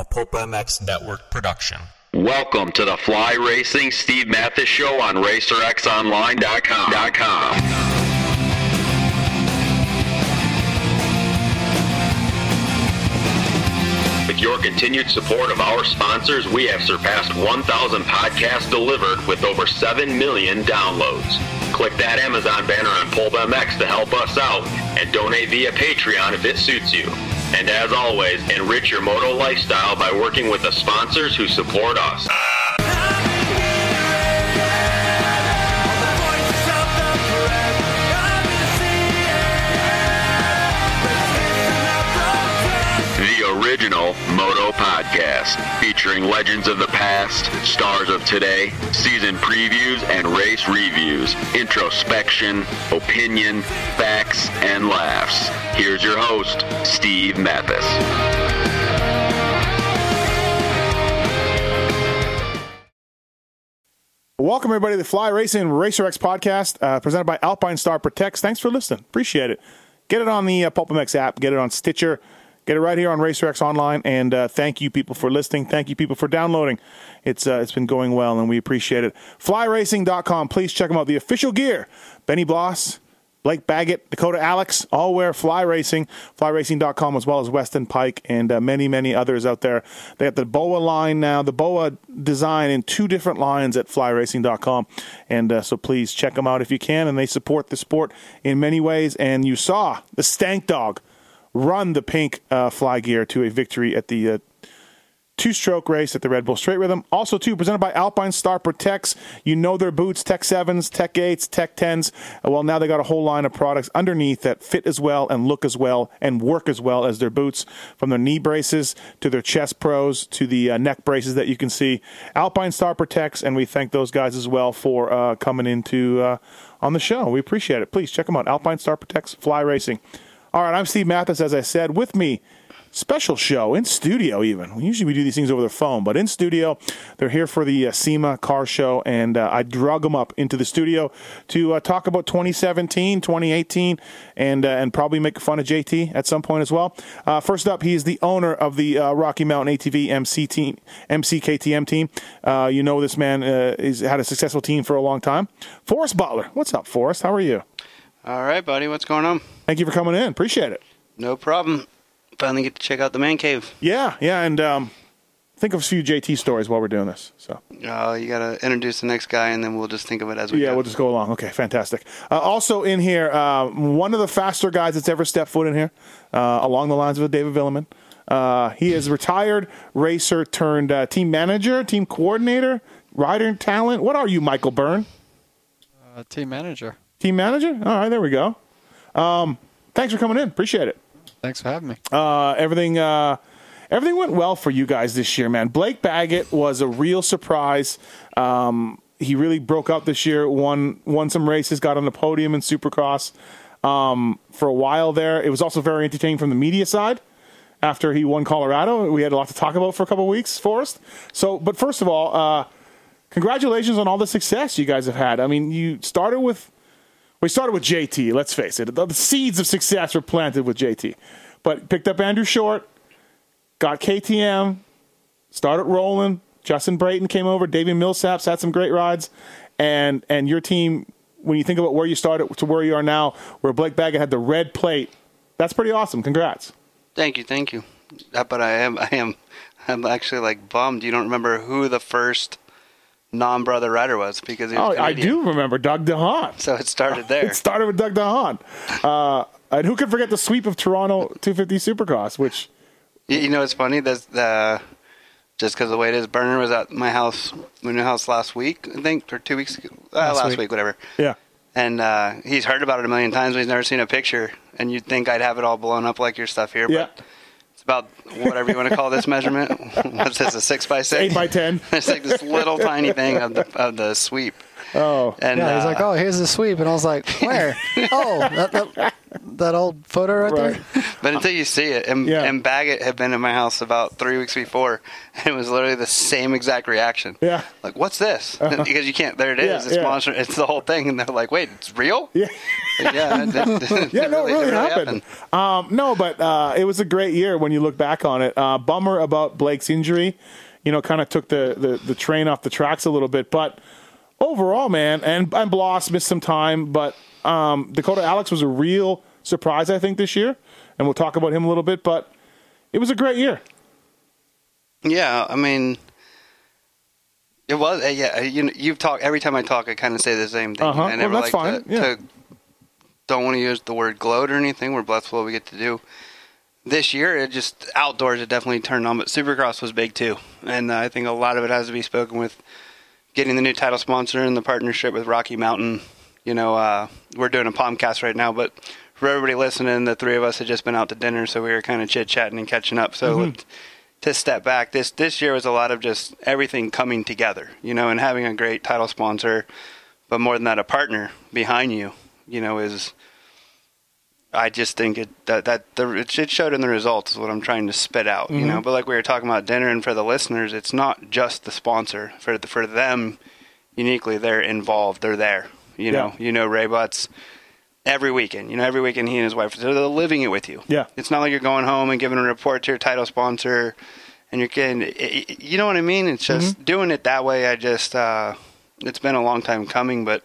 a Pulp MX Network production. Welcome to the Fly Racing Steve Matthes Show on RacerXOnline.com. With your continued support of our sponsors, we have surpassed 1,000 podcasts delivered with over 7 million downloads. Click that Amazon banner on Pulp MX to help us out and donate via Patreon if it suits you. And as always, enrich your moto lifestyle by working with the sponsors who support us. Original Moto Podcast, featuring legends of the past, stars of today, season previews and race reviews, introspection, opinion, facts, and laughs. Here's your host, Steve Matthes. Welcome, everybody, to the Fly Racing Racer X podcast uh, presented by Alpine Star Protects. Thanks for listening. Appreciate it. Get it on the uh, Pulp MX app, get it on Stitcher, get it right here on Racer X Online. And uh, thank you, people, for listening. Thank you, people, for downloading. It's uh, It's been going well, and we appreciate it. FlyRacing.com. Please check them out. The official gear Benny Bloss, Blake Baggett, Dakota Alix, all wear Fly Racing, flyracing.com, as well as Weston Peick and uh, many, many others out there. They got the BOA line now, the BOA design in two different lines at flyracing.com. And uh, so please check them out if you can. And they support the sport in many ways. And you saw the Stank Dog run the pink uh, fly gear to a victory at the uh, two stroke race at the Red Bull Straight Rhythm. Also, too, presented by Alpine Star Protects. You know their boots, Tech 7s, Tech 8s, Tech 10s. Uh, Well, now they got a whole line of products underneath that fit as well and look as well and work as well as their boots, from their knee braces to their chest pros to the uh, neck braces that you can see. Alpine Star Protects, and we thank those guys as well for uh, coming into uh, on the show. We appreciate it. Please check them out. Alpine Star Protects, Fly Racing. All right, I'm Steve Matthes, as I said. With me, special show in studio even usually we do these things over the phone but in studio they're here for the uh, sema car show and uh, i drug them up into the studio to uh, talk about 2017 2018 and uh, and probably make fun of jt at some point as well uh, first up he is the owner of the uh, rocky mountain atv mc team mcktm team you know this man uh, has had a successful team for a long time forrest butler what's up forrest how are you All right, buddy. What's going on? Thank you for coming in appreciate it No problem. Finally get to check out the man cave. Yeah, yeah, and um, think of a few JT stories while we're doing this. So Uh, you got to introduce the next guy, and then we'll just think of it as we yeah, go. we'll just go along. Okay, fantastic. Uh, also in here, uh, one of the faster guys that's ever stepped foot in here, uh, along the lines of David Vuillemin. Uh, he is retired racer turned uh, team manager, team coordinator, rider talent. What are you, Michael Byrne? Uh, team manager. Team manager? All right, there we go. Um, thanks for coming in. Appreciate it. Thanks for having me. Uh, everything uh, everything went well for you guys this year, man. Blake Baggett was a real surprise. Um, he really broke out this year. Won won some races, got on the podium in Supercross um, for a while there. It was also very entertaining from the media side. After he won Colorado, we had a lot to talk about for a couple of weeks, Forrest. So, but first of all, uh, congratulations on all the success you guys have had. I mean, you started with we started with JT. Let's face it, the, seeds of success were planted with JT. But picked up Andrew Short, got KTM, started rolling. Justin Brayton came over. Davi Millsaps had some great rides, and and your team. When you think about where you started to where you are now, where Blake Baggett had the red plate, that's pretty awesome. Congrats. Thank you, thank you. Uh, but I am, I am, I'm actually like bummed. You don't remember who the first non-brother rider was because he was Oh, I do remember Doug DeHaan. So it started there. It started with Doug DeHaan. Uh, and who could forget the sweep of Toronto 250 Supercross, which You, you know, it's funny. That's the just because the way it is. Burner was at my house, my new house last week, I think, or two weeks ago. Uh, last week. week. whatever. yeah. And uh, he's heard about it a million times, but he's never seen a picture. And you'd think I'd have it all blown up like your stuff here, Yeah. but it's about whatever you want to call this measurement. What's this? A six by six? Eight by ten. it's like this little tiny thing of the of the sweep. Oh, And Yeah, he's uh, like, oh, here's the sweep. And I was like, where? oh, that, that, that old photo right, Right. there. But until you see it, and, Yeah. and Baggett had been in my house about three weeks before, and it was literally the same exact reaction. Yeah. Like, what's this? Because you can't. There it Yeah. It's yeah. monster. It's the whole thing, and they're like, "Wait, it's real?" Yeah. Like, yeah. it- it- Yeah, no, it really, happened. Um, no, but uh, it was a great year when you look back on it. Uh, bummer about Blake's injury. You know, kind of took the, the, the train off the tracks a little bit. But overall, man, and, and Bloss missed some time, but um, Dakota Alix was a real surprise, I think, this year. And we'll talk about him a little bit. But it was a great year. Yeah, I mean, it was. uh, Yeah, you know, you've talked every time I talk, I kind of say the same thing. Uh-huh. I never Well, that's like fine. To, Yeah. to don't want to use the word gloat or anything. We're blessed with what we get to do. This year, it just outdoors. It definitely turned on, but Supercross was big too, and uh, I think a lot of it has to be spoken with getting the new title sponsor and the partnership with Rocky Mountain. You know, uh, we're doing a podcast right now, but for everybody listening, the three of us had just been out to dinner, so we were kind of chit chatting and catching up. So Mm-hmm. to step back, this this year was a lot of just everything coming together, you know, and having a great title sponsor, but more than that, a partner behind you, you know, is. I just think it that that the it showed in the results is what I'm trying to spit out, you know. But like we were talking about dinner, and for the listeners, it's not just the sponsor. For the, for them, uniquely, they're involved. They're there. You know, you know Ray Butts every weekend. You know, every weekend he and his wife they're living it with you. Yeah. It's not like you're going home and giving a report to your title sponsor, and you're getting. it- it- You know what I mean? It's just doing it that way. I just. uh It's been a long time coming, but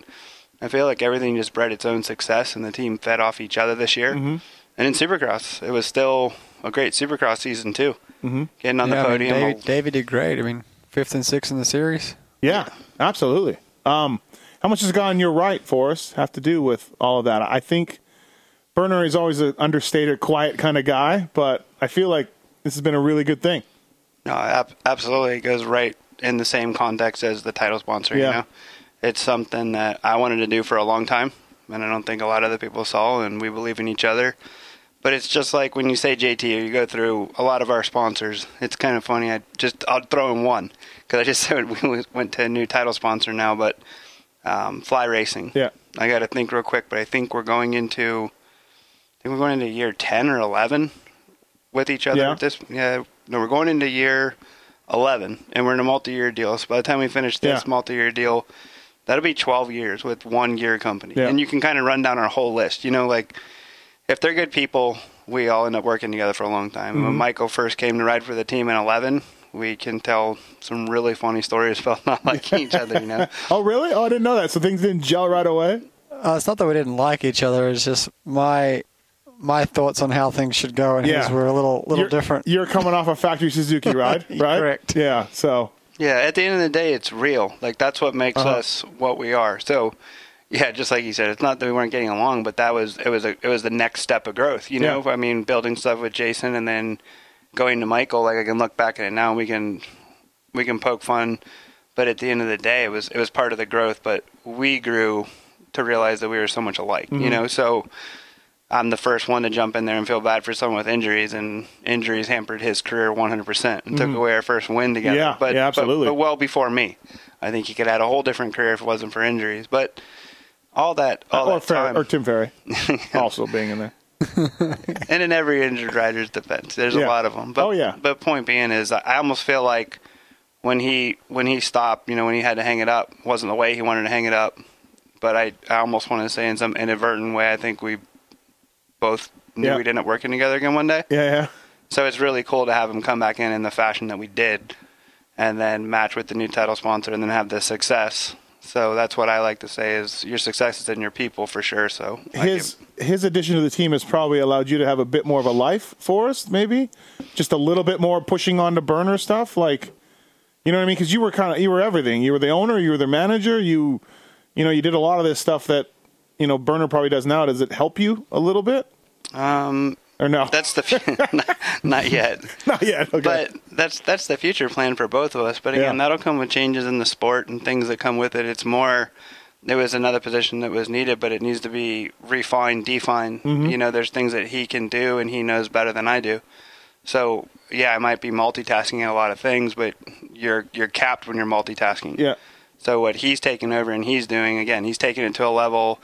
I feel like everything just bred its own success, and the team fed off each other this year. Mm-hmm. And in Supercross, it was still a great Supercross season too. Mm-hmm. Getting on the yeah, I mean, podium. Davi, Davi did great. I mean, fifth and sixth in the series. Yeah, absolutely. Um, how much has gone your right, Forrest have to do with all of that? I think Burner is always an understated, quiet kind of guy, but I feel like this has been a really good thing. No, ab- absolutely. It goes right in the same context as the title sponsor. Yeah. You know, it's something that I wanted to do for a long time, and I don't think a lot of other people saw. And we believe in each other. But it's just like when you say JT, you go through a lot of our sponsors. It's kind of funny. I just I'll throw in one because I just said we went to a new title sponsor now, but um, Fly Racing. Yeah. I got to think real quick, but I think we're going into. I think we're going into year ten or eleven with each other. Yeah. With this, yeah. No, we're going into year eleven, and we're in a multi-year deal. So by the time we finish this Yeah. multi-year deal, that'll be twelve years with one gear company. Yeah. And you can kind of run down our whole list. You know, like if they're good people, we all end up working together for a long time. Mm-hmm. When Michael first came to ride for the team in eleven. We can tell some really funny stories about not liking each other, you know. Oh, really? Oh, I didn't know that. So things didn't gel right away? Uh, it's not that we didn't like each other. It's just my my thoughts on how things should go, and Yeah. his were a little little you're, different. You're coming off a factory Suzuki ride, right? Correct. Yeah, so. Yeah, at the end of the day, it's real. Like that's what makes Uh-huh. us what we are. So, yeah, just like you said, it's not that we weren't getting along, but that was it was a it was the next step of growth. You know, I mean, building stuff with Jason and then going to Michael. Like I can look back at it now, and we can we can poke fun, but at the end of the day, it was it was part of the growth. But we grew to realize that we were so much alike. Mm-hmm. You know, so. I'm the first one to jump in there and feel bad for someone with injuries, and injuries hampered his career 100% and took away our first win together. Mm-hmm. Yeah, but, yeah, but- absolutely. But, well before me, I think he could have had a whole different career if it wasn't for injuries. But all that, all or, that Fer- time, or Tim Ferry also being in there. and in every injured rider's defense, there's Yeah. a lot of them. But, Oh, yeah. But point being is, I almost feel like when he when he stopped, you know, when he had to hang it up, wasn't the way he wanted to hang it up. But I, I almost want to say in some inadvertent way, I think we both knew Yeah. we'd end up working together again one day. Yeah, yeah. So it's really cool to have him come back in in the fashion that we did, and then match with the new title sponsor, and then have the success. So that's what I like to say is your success is in your people for sure. So His his addition to the team has probably allowed you to have a bit more of a life, Forrest, maybe? Just a little bit more pushing on the burner stuff? Like, you know what I mean? Because you were kind of, you were everything. You were the owner, you were the manager, you, you know, you did a lot of this stuff that, you know, Burner probably does now. Does it help you a little bit? Um, Or no? that's the not, not yet. not yet. Okay. But that's that's the future plan for both of us. But again, Yeah. that'll come with changes in the sport and things that come with it. It's more there was another position that was needed, but it needs to be refined, defined. Mm-hmm. You know, there's things that he can do and he knows better than I do. So yeah, I might be multitasking a lot of things, but you're you're capped when you're multitasking. yeah. So what he's taking over and he's doing again, he's taking it to a level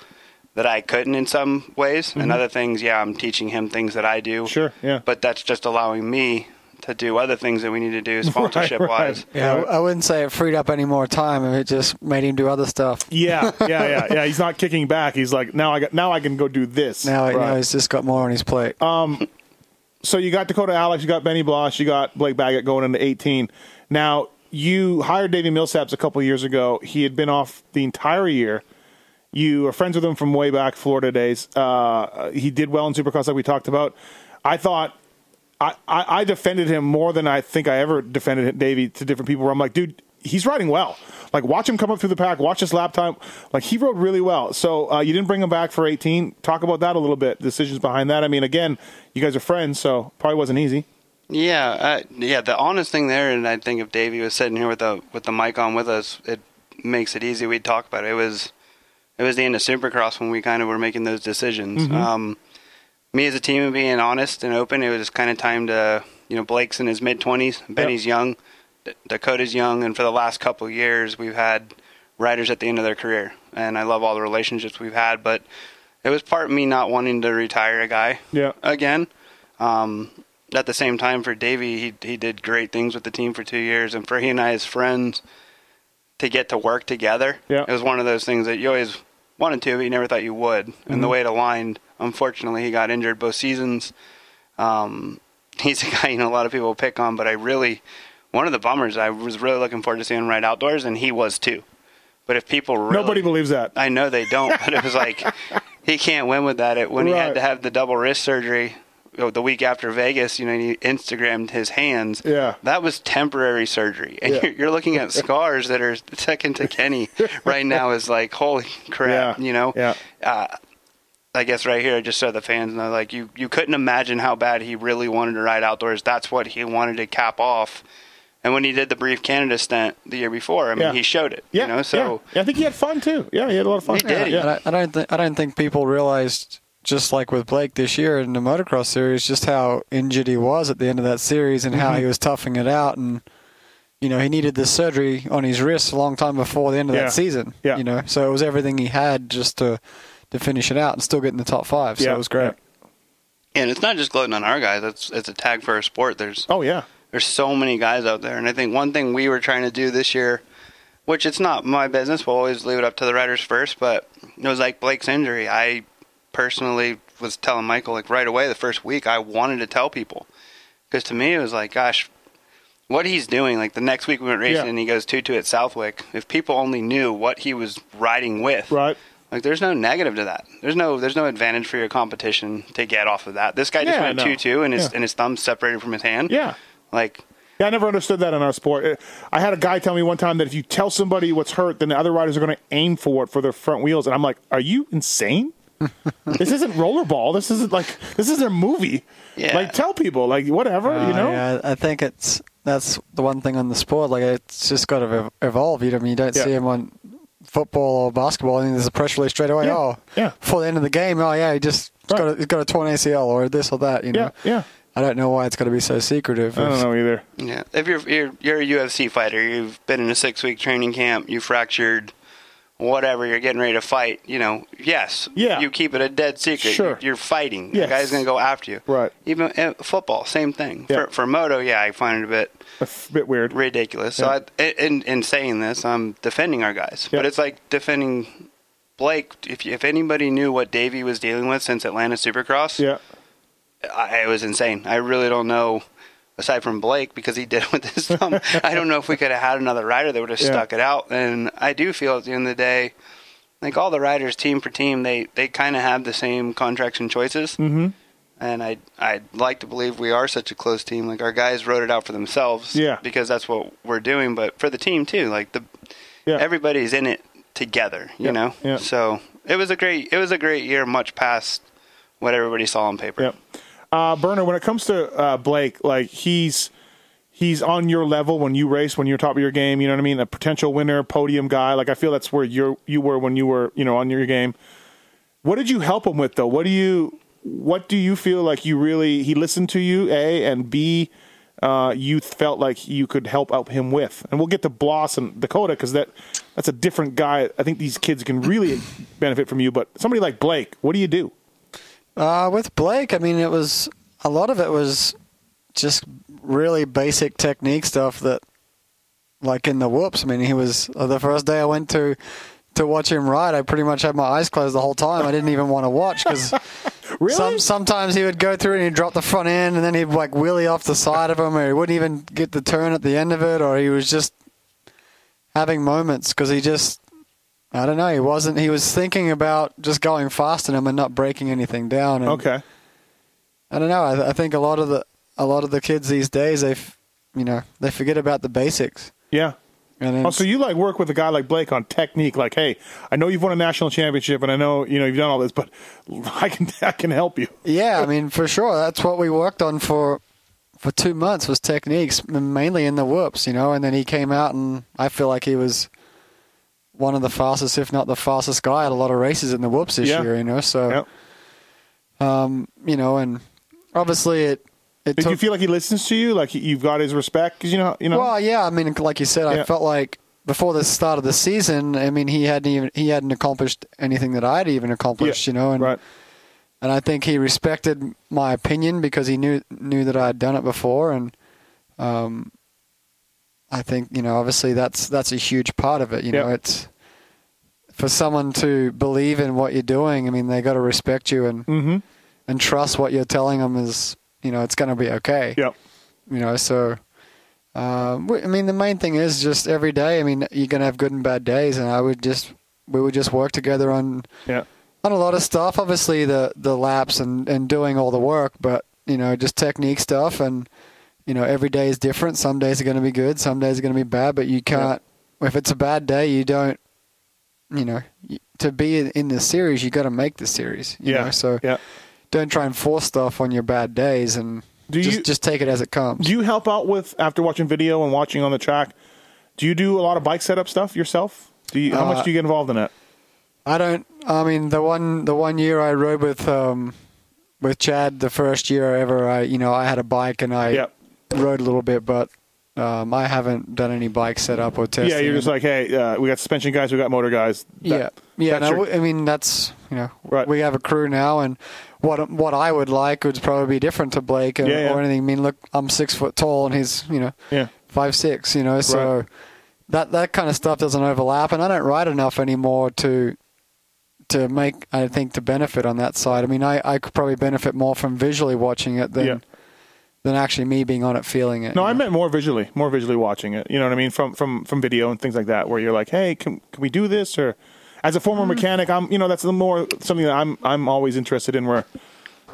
that I couldn't in some ways, and other things, yeah, I'm teaching him things that I do. Mm-hmm. Sure, yeah. But that's just allowing me to do other things that we need to do sponsorship wise. right. Yeah, I wouldn't say it freed up any more time. It just made him do other stuff. Yeah, yeah, yeah, yeah. He's not kicking back. He's like, now I got, now I can go do this. Now, Right. now he's just got more on his plate. Um, so you got Dakota Alix, you got Benny Bloss, you got Blake Baggett going into 18. Now, you hired Davi Millsaps a couple of years ago. He had been off the entire year. You are friends with him from way back Florida days. Uh, he did well in Supercross, like we talked about. I thought I, I, I defended him more than I think I ever defended Davi to different people. Where I'm like, dude, he's riding well. Like, watch him come up through the pack. Watch his lap time. Like, he rode really well. So uh, you didn't bring him back for 18. Talk about that a little bit. Decisions behind that. I mean, again, you guys are friends, so probably wasn't easy. Yeah, uh, yeah. The honest thing there, and I think if Davi was sitting here with the with the mic on with us, it makes it easy. We'd talk about it. It was it was the end of Supercross when we kind of were making those decisions. Um, me as a team and being honest and open, it was kind of time to you know Blake's in his mid twenties, Benny's young, D- Dakota's young, and for the last couple of years we've had riders at the end of their career, and I love all the relationships we've had, but it was part of me not wanting to retire a guy Yeah. again. Um, at the same time, for Davi, he he did great things with the team for two years, and for he and I as friends to get to work together, Yeah. it was one of those things that you always wanted to, but you never thought you would. And the way it aligned, unfortunately, he got injured both seasons. Um, he's a guy you know a lot of people pick on, but I really one of the bummers. I was really looking forward to seeing him ride outdoors, and he was too. But if people really, Nobody believes that. I know they don't, but it was like he can't win with that. It, when he had to have the double wrist surgery the week after Vegas, you know, he Instagrammed his hands. Yeah. that was temporary surgery, and Yeah. you're, you're looking at scars that are second to Kenny right now. Is like holy crap, Yeah. you know. Yeah. Uh, I guess right here, I just so the fans know, like you, you couldn't imagine how bad he really wanted to ride outdoors. That's what he wanted to cap off. And when he did the brief Canada stint the year before, I mean, Yeah. he showed it. Yeah. you know, so. yeah. I think he had fun too. Yeah, he had a lot of fun. He did. Yeah. And I, I don't think I don't think people realized just like with Blake this year in the motocross series, just how injured he was at the end of that series and Mm-hmm. how he was toughing it out and you know, he needed the surgery on his wrist a long time before the end of Yeah. that season. Yeah. You know. So it was everything he had just to to finish it out and still get in the top five. So Yeah. it was great. And it's not just gloating on our guys. It's it's a tag for our sport. There's Oh yeah. there's so many guys out there, and I think one thing we were trying to do this year, which it's not my business, we'll always leave it up to the riders first. But it was like Blake's injury. I personally was telling Michael like right away the first week I wanted to tell people because to me it was like, gosh, what he's doing. Like the next week we went racing Yeah. and he goes two two at Southwick. If people only knew what he was riding with, Right. like there's no negative to that. There's no there's no advantage for your competition to get off of that. This guy just Yeah, went no. two two and his Yeah. and his thumb separated from his hand. Yeah. Like Yeah, I never understood that in our sport. I had a guy tell me one time that if you tell somebody what's hurt, then the other riders are going to aim for it for their front wheels, and I'm like, are you insane? this isn't rollerball. This isn't like this is their movie. Yeah. Like tell people, like whatever, you Uh, know. yeah, I think it's that's the one thing on the sport. Like it's just got to evolve. You know, I mean, you don't Yeah. see him on football or basketball, and there's a press release straight away. Yeah. Oh, Yeah. Before the end of the game, oh yeah, he just he's got Right. a, he's got a torn ACL or this or that. You know. Yeah, yeah. I don't know why it's got to be so secretive. I don't know either. Yeah, if you're you're you're a UFC fighter, you've been in a six week training camp, you fractured, whatever, you're getting ready to fight. You know, yes, Yeah. you keep it a dead secret. Sure. You're, fighting. Yes. The guy's gonna go after you. Right. Even uh, football, same thing. Yeah. For for moto, yeah, I find it a bit a bit weird. ridiculous. Yeah. So I, in in saying this, I'm defending our guys, Yeah. but it's like defending Blake. If if anybody knew what Davi was dealing with since Atlanta Supercross, Yeah. I, it was insane. I really don't know, aside from Blake, because he did it with his thumb. I don't know if we could have had another rider that would have Yeah. stuck it out. And I do feel at the end of the day, like all the riders, team for team, they they kind of have the same contracts and choices. Mm-hmm. And I I'd like to believe we are such a close team. Like our guys wrote it out for themselves, Yeah. because that's what we're doing. But for the team too, like the Yeah. everybody's in it together, you Yeah. know. Yeah. So it was a great it was a great year, much past what everybody saw on paper. Yep. Uh, Burner, when it comes to uh, Blake, like he's he's on your level when you race, when you're top of your game. You know what I mean? A potential winner, podium guy. Like I feel that's where you you were when you were you know on your game. What did you help him with though? What do you what do you feel like you really he listened to you? A and B. uh, you felt like you could help out him with? And we'll get to Bloss and Dakota because that that's a different guy. I think these kids can really benefit from you. But somebody like Blake, what do you do? Uh, with Blake, I mean, it was a lot of it was just really basic technique stuff that, like in the whoops. I mean, he was uh, the first day I went to to watch him ride. I pretty much had my eyes closed the whole time. I didn't even want to watch because Really? some, sometimes he would go through and he'd drop the front end, and then he'd like wheelie off the side of him, or he wouldn't even get the turn at the end of it, or he was just having moments because he just. I don't know. He wasn't. He was thinking about just going fast in him and not breaking anything down. And okay. I don't know. I, I think a lot of the a lot of the kids these days, they, f- you know, they forget about the basics. Yeah. And then Oh, so you like work with a guy like Blake on technique? Like, hey, I know you've won a national championship, and I know you know you've done all this, but I can I can help you. yeah, I mean, for sure, that's what we worked on for for two months was techniques, mainly in the whoops, you know. And then he came out, and I feel like he was one of the fastest, if not the fastest guy at a lot of races in the whoops this Yeah. year, you know. So, Yep. um, you know, and obviously it it Did took you feel like he listens to you? Like you've got his respect? Because you know, you know. Well, yeah, I mean, like you said, Yeah. I felt like before the start of the season, I mean, he hadn't even he hadn't accomplished anything that I'd even accomplished, you know, and right. and I think he respected my opinion because he knew knew that I had done it before, and um, I think you know, obviously that's that's a huge part of it. You know, it's for someone to believe in what you're doing. I mean, they got to respect you and Mm-hmm. and trust what you're telling them is you know it's going to be okay Yep. you know so we- i mean the main thing is just every day i mean you're going to have good and bad days and i would just we would just work together on Yeah. on a lot of stuff obviously the the laps and and doing all the work but you know just technique stuff and you know every day is different some days are going to be good some days are going to be bad but you can't if it's a bad day you don't you know to be in- the series you got to make the series you Yeah. know so Yeah. don't try and force stuff on your bad days and Do just you- just take it as it comes Do you help out with after watching video and watching on the track? Do you do a lot of bike setup stuff yourself? Do you? How Uh, much do you get involved in it? I don't. I mean, the one the one year I rode with um, with Chad, the first year ever, I you know I had a bike and I Yep. rode a little bit, but um, I haven't done any bike setup or testing. Yeah, you're just like, hey, uh, we got suspension guys, we got motor guys. That- yeah, yeah. No, your- I mean that's you know Right. we have a crew now, and what what I would like would probably be different to Blake or, Yeah, yeah. or anything. I mean, look, I'm six foot tall and he's you know yeah, five six, you know, so Right. that that kind of stuff doesn't overlap, and I don't ride enough anymore to to make I think to benefit on that side. I mean, I I could probably benefit more from visually watching it than Yeah. Than actually me being on it, feeling it. No, I know? meant more visually, more visually watching it. You know what I mean? From from from video and things like that, where you're like, hey, can can we do this? Or as a former mm. mechanic, I'm you know that's the more something that I'm I'm always interested in. Where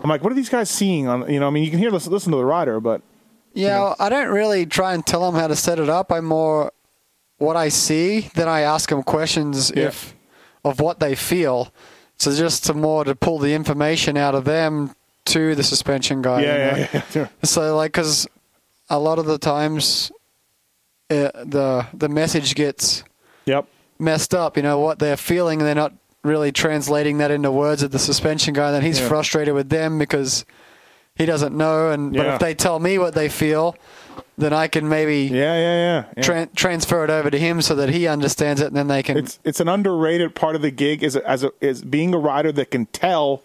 I'm like, what are these guys seeing on? You know, I mean, you can hear listen, listen to the rider, but Yeah, I don't really try and tell them how to set it up. I'm more what I see, then I ask them questions Yeah. if of what they feel. So just to more to pull the information out of them to the suspension guy. you know? yeah, yeah, yeah, yeah. So like, because a lot of the times, uh, the the message gets yep, messed up. You know what they're feeling, they're not really translating that into words at the suspension guy. And then he's Yeah. frustrated with them because he doesn't know. And but if they tell me what they feel, then I can maybe yeah, yeah, yeah. yeah. tran transfer it over to him so that he understands it, and then they can. it's it's an underrated part of the gig is as a, is being a rider that can tell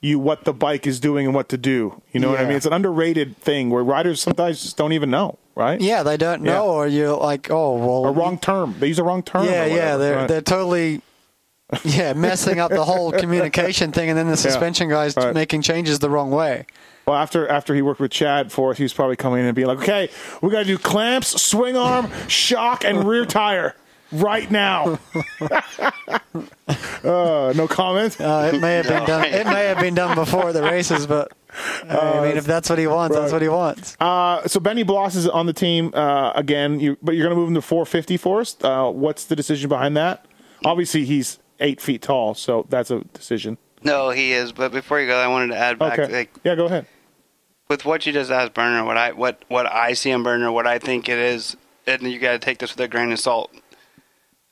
you what the bike is doing and what to do. You know what I mean? It's an underrated thing where riders sometimes just don't even know, right? yeah, they don't know, Yeah. or you're like, oh well, A wrong term. They use a wrong term. Yeah, yeah, they're right? they're totally yeah messing up the whole communication thing, and then the suspension guys right. making changes the wrong way. Well, after after he worked with Chad Forrest, he was probably coming in and being like, "Okay, we got to do clamps, swing arm, shock, and rear tire right now." uh, no comment. Uh, it may have been done. It may have been done before the races, but uh, I mean, if that's what he wants, that's what he wants. Uh, so Benny Bloss is on the team uh, again, you, but you're going to move him to 450 Forrest. Uh, what's the decision behind that? Obviously, he's eight feet tall, so that's a decision. No, he is. But before you go, I wanted to add back, Okay. like yeah, go ahead. with what you just asked, Burner. What I what what I see in Burner, what I think it is, and you got to take this with a grain of salt.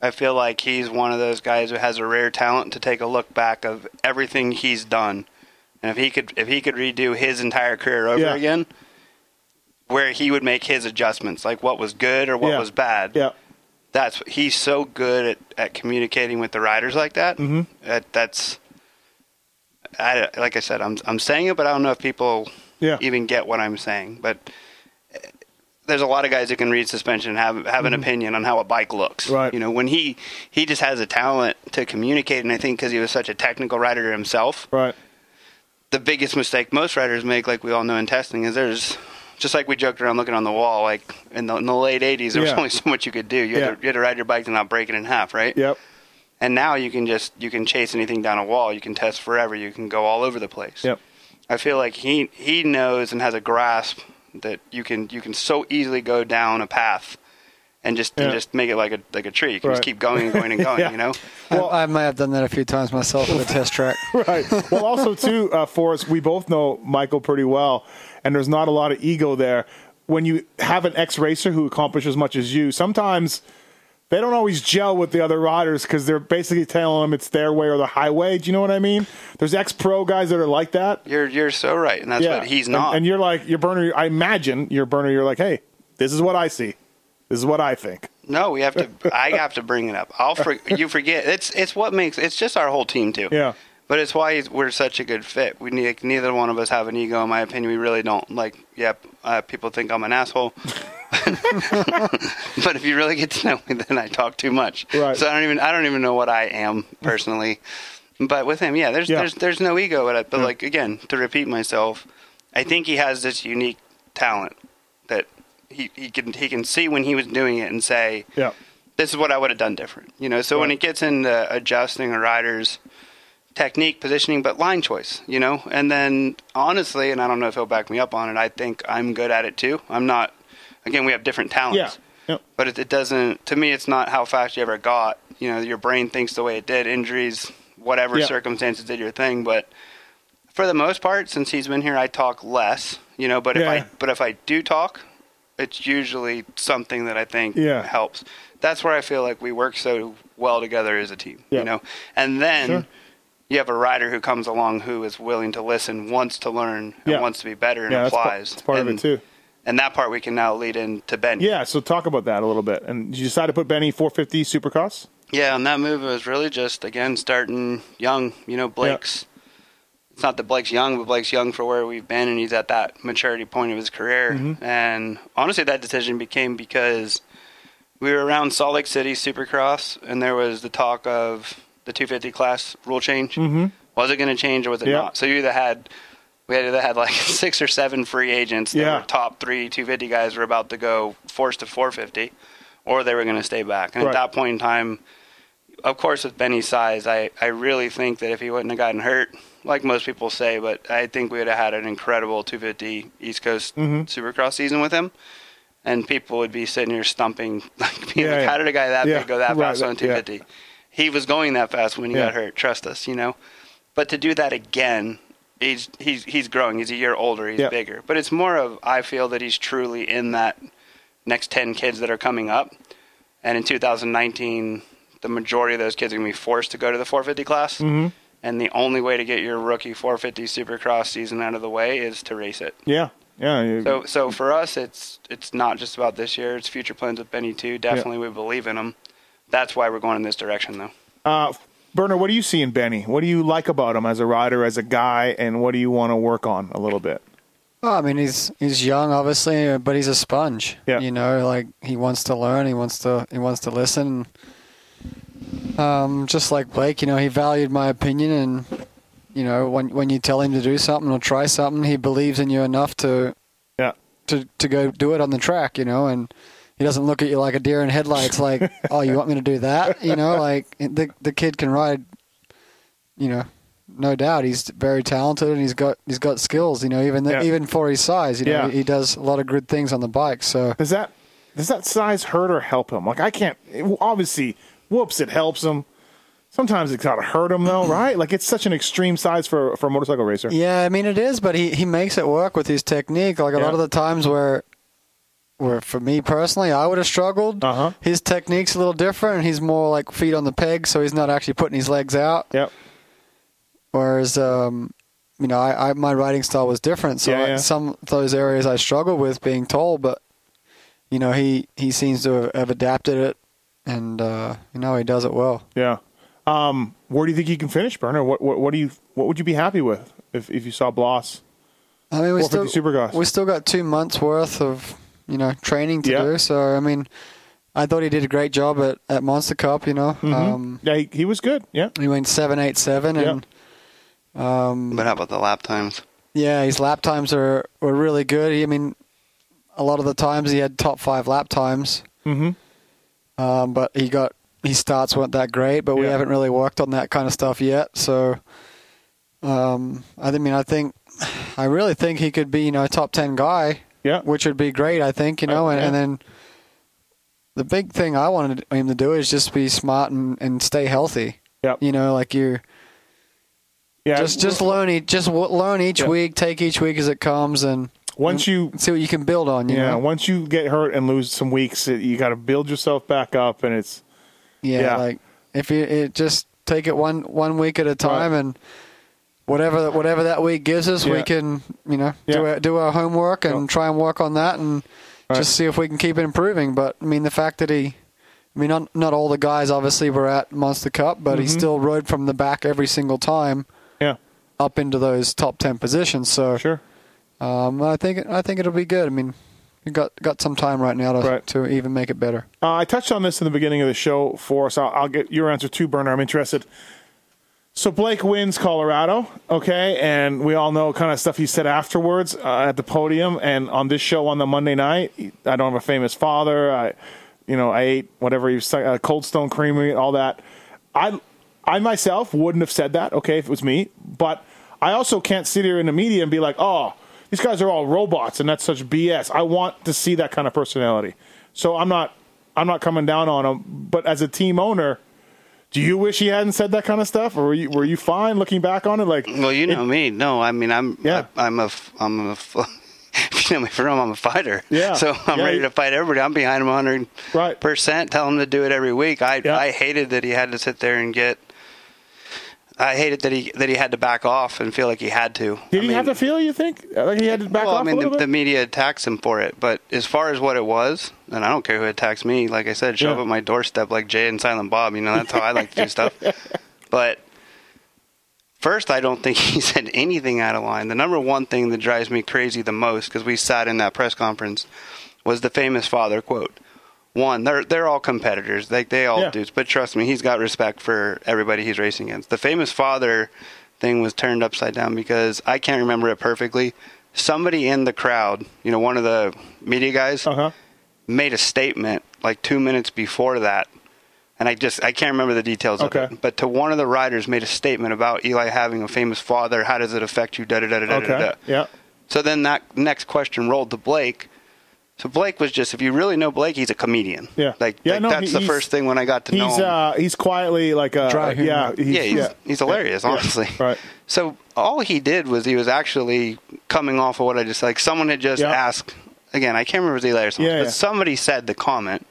I feel like he's one of those guys who has a rare talent to take a look back of everything he's done, and if he could if he could redo his entire career over Yeah. again, where he would make his adjustments, like what was good or what Yeah. was bad. Yeah. That's he's so good at, at communicating with the riders like that. Mm-hmm. That, that's I, like I said, I'm I'm saying it, but I don't know if people Yeah. even get what I'm saying. But there's a lot of guys that can read suspension and have have an opinion on how a bike looks. Mm-hmm. Right. You know, when he he just has a talent to communicate, and I think because he was such a technical rider himself, Right. the biggest mistake most riders make, like we all know in testing, is there's just like we joked around looking on the wall, like in the, in the late '80s, there was only so much you could do. You, Yeah. had to, you had to ride your bike to not break it in half, right? Yep. And now you can just you can chase anything down a wall. You can test forever. You can go all over the place. Yep. I feel like he he knows and has a grasp that you can you can so easily go down a path and just and just make it like a like a tree. You can Right. just keep going and going and going. Yeah. You know. Well- I, I may have done that a few times myself with a test track. right. Well, also too, uh, Forrest, we both know Michael pretty well, and there's not a lot of ego there. When you have an ex racer who accomplishes as much as you, sometimes they don't always gel with the other riders because they're basically telling them it's their way or the highway. Do you know what I mean? There's ex pro guys that are like that. You're you're so right, and that's yeah, what he's And- not. And, you're like, your burner. I imagine your burner. You're like, hey, this is what I see. This is what I think. No, we have to. I have to bring it up. I'll for, you forget. It's it's what makes it's just our whole team too. Yeah. But it's why we're such a good fit. We need, neither one of us have an ego. In my opinion, we really don't. Like, yep, uh, people think I'm an asshole. but if you really get to know me, then I talk too much. Right. So I don't even I don't even know what I am personally. but with him, yeah, there's Yeah. there's there's no ego. But, but Yeah. like again, to repeat myself, I think he has this unique talent that he, he can he can see when he was doing it and say, Yeah. this is what I would have done different. You know, so when Right. it gets into adjusting a rider's technique, positioning, but line choice, you know, and then honestly, and I don't know if he'll back me up on it, I think I'm good at it too. I'm not. Again, we have different talents. Yeah. Yep. But it, it doesn't. To me, it's not how fast you ever got. You know, your brain thinks the way it did. Injuries, whatever Yeah. circumstances did your thing. But for the most part, since he's been here, I talk less. You know, but if I but if I do talk, it's usually something that I think Yeah. helps. That's where I feel like we work so well together as a team. Yeah. You know, and then. Sure. You have a rider who comes along who is willing to listen, wants to learn, and Yeah. wants to be better, and Yeah, that's, pa- applies. that's part and, of it too. And that part we can now lead into Ben. Yeah, so talk about that a little bit. And you decided to put Benny 450 Supercross? Yeah, and that move was really just again starting young. You know, Blake's. It's not that Blake's young, but Blake's young for where we've been, and he's at that maturity point of his career. Mm-hmm. And honestly, that decision became because we were around Salt Lake City Supercross, and there was the talk of the 250 class rule change. Mm-hmm. Was it going to change or was it Yeah. not? So you either had we had either had like six or seven free agents that Yeah. were top three 250 guys were about to go forced to 450, or they were going to stay back. And Right. at that point in time, of course, with Benny's size, I, I really think that if he wouldn't have gotten hurt, like most people say, but I think we would have had an incredible 250 East Coast Mm-hmm. Supercross season with him. And people would be sitting here stumping, like being Yeah, like. "How did a guy that Yeah, big go that right, fast on a yeah. 250?" He was going that fast when he Yeah. got hurt. Trust us, you know. But to do that again, he's he's he's growing. He's a year older. He's Yeah. bigger. But it's more of I feel that he's truly in that next ten kids that are coming up. And in 2019, the majority of those kids are going to be forced to go to the 450 class. Mm-hmm. And the only way to get your rookie 450 Supercross season out of the way is to race it. Yeah. Yeah. So, so for us, it's it's not just about this year. It's future plans with Benny too. Definitely, we believe in him. That's why we're going in this direction, though. Uh, Burner, what do you see in Benny? What do you like about him as a rider, as a guy, and what do you want to work on a little bit? Well, I mean, he's he's young, obviously, but he's a sponge. Yeah. You know, like he wants to learn. He wants to he wants to listen. Um, just like Blake, you know, he valued my opinion, and you know, when when you tell him to do something or try something, he believes in you enough to Yeah. to to go do it on the track. You know, and he doesn't look at you like a deer in headlights, like, oh, you want me to do that? You know, like the the kid can ride. You know, no doubt he's very talented and he's got he's got skills. You know, even Yeah. even for his size, you know, Yeah. he does a lot of good things on the bike. So Does that does that size hurt or help him? Like I can't. Obviously, whoops, it helps him. Sometimes it's gotta hurt him though, right? Like it's such an extreme size for for a motorcycle racer. yeah, I mean it is, but he he makes it work with his technique. Like a Yeah. lot of the times where. Where for me personally, I would have struggled. Uh-huh. His technique's a little different. He's more like feet on the peg, so he's not actually putting his legs out. Yep. Whereas, um, you know, I, I my writing style was different. So Yeah, I- yeah. some of those areas I struggled with being tall, but you know, he he seems to have, have adapted it, and uh, you know, he does it well. Yeah. Um, where do you think he can finish, Burner? What, what what do you what would you be happy with if, if you saw Bloss? I mean, we still we still got two months worth of you know training to Yeah. do. So I mean, I thought he did a great job at, at Monster Cup. You know, Mm-hmm. um, Yeah, he, he was good. Yeah. he went seven eight seven, and um, But how about the lap times? yeah, his lap times are were really good. He, I mean, a lot of the times he had top five lap times, Mm-hmm. um, but he got his starts weren't that great. But we haven't really worked on that kind of stuff yet. So, um, I mean, I think I really think he could be you know a top ten guy. Yeah. which would be great. I think you know, and, yeah. and then the big thing I wanted him to do is just be smart and, and stay healthy. Yep. You know, like you Yeah. just just learn each just learn each Yeah. week, take each week as it comes, and once you see what you can build on. You yeah know? once you get hurt and lose some weeks, it, you got to build yourself back up, and it's yeah, yeah. Like if you it just take it one one week at a time, Right. and whatever whatever that week gives us, Yeah. we can you know Yeah. do our, do our homework and Yeah. try and work on that, and Right. just see if we can keep improving. But I mean, the fact that he. I mean, not not all the guys obviously were at Monster Cup, but he Mhm. still rode from the back every single time yeah up into those top ten positions. So sure Um, I think I think it'll be good. I mean, you got got some time right now to Right. to even make it better. Uh, I touched on this in the beginning of the show Forrest. I'll, I'll get your answer too, Burner. I'm interested. So Blake wins Colorado, okay, and we all know kind of stuff he said afterwards uh, at the podium and on this show on the Monday night. I don't have a famous father. I, you know, I ate whatever he was uh, Cold Stone Creamery, all that. I, I myself wouldn't have said that, okay, if it was me. But I also can't sit here in the media and be like, oh, these guys are all robots, and that's such BS. I want to see that kind of personality. So I'm not, I'm not coming down on him. But as a team owner, do you wish he hadn't said that kind of stuff, or were you were you fine looking back on it? Like, Well, you know me. No, I mean I'm. Yeah. I, am a. I'm a. you know me from, I'm a fighter. Yeah. So I'm Yeah, ready to fight everybody. I'm behind him 100 percent. Right. percent. Tell him to do it every week. I Yeah. I hated that he had to sit there and get. I hated that he that he had to back off and feel like he had to. did I he mean, have to feel? You think like he had to back well, off I mean, the, the media attacks him for it, but as far as what it was, and I don't care who attacks me. Like I said, show Yeah. up at my doorstep like Jay and Silent Bob. You know, that's how I like to do stuff. But first, I don't think he said anything out of line. The number one thing that drives me crazy the most, because we sat in that press conference, was the famous father quote. One, they're they're all competitors, like they all Yeah. do. But trust me, he's got respect for everybody he's racing against. The famous father thing was turned upside down because I can't remember it perfectly. Somebody in the crowd, you know, one of the media guys, Uh huh. made a statement like two minutes before that, and I just I can't remember the details Okay. of it. But to one of the riders made a statement about Eli having a famous father. How does it affect you? Da da da da da da. Yeah. So then that next question rolled to Blake. So Blake was just, if you really know Blake, he's a comedian. Yeah. like, Yeah, like no, that's he- the first thing when I got to know He's him. uh he's quietly like a Dry humor. yeah he's, yeah, he's, he's hilarious, Yeah. honestly. Right. So all he did was he was actually coming off of what I just like. Someone had just Yeah. asked again. I can't remember the it was Eli or someone, Yeah, but yeah. somebody said the comment.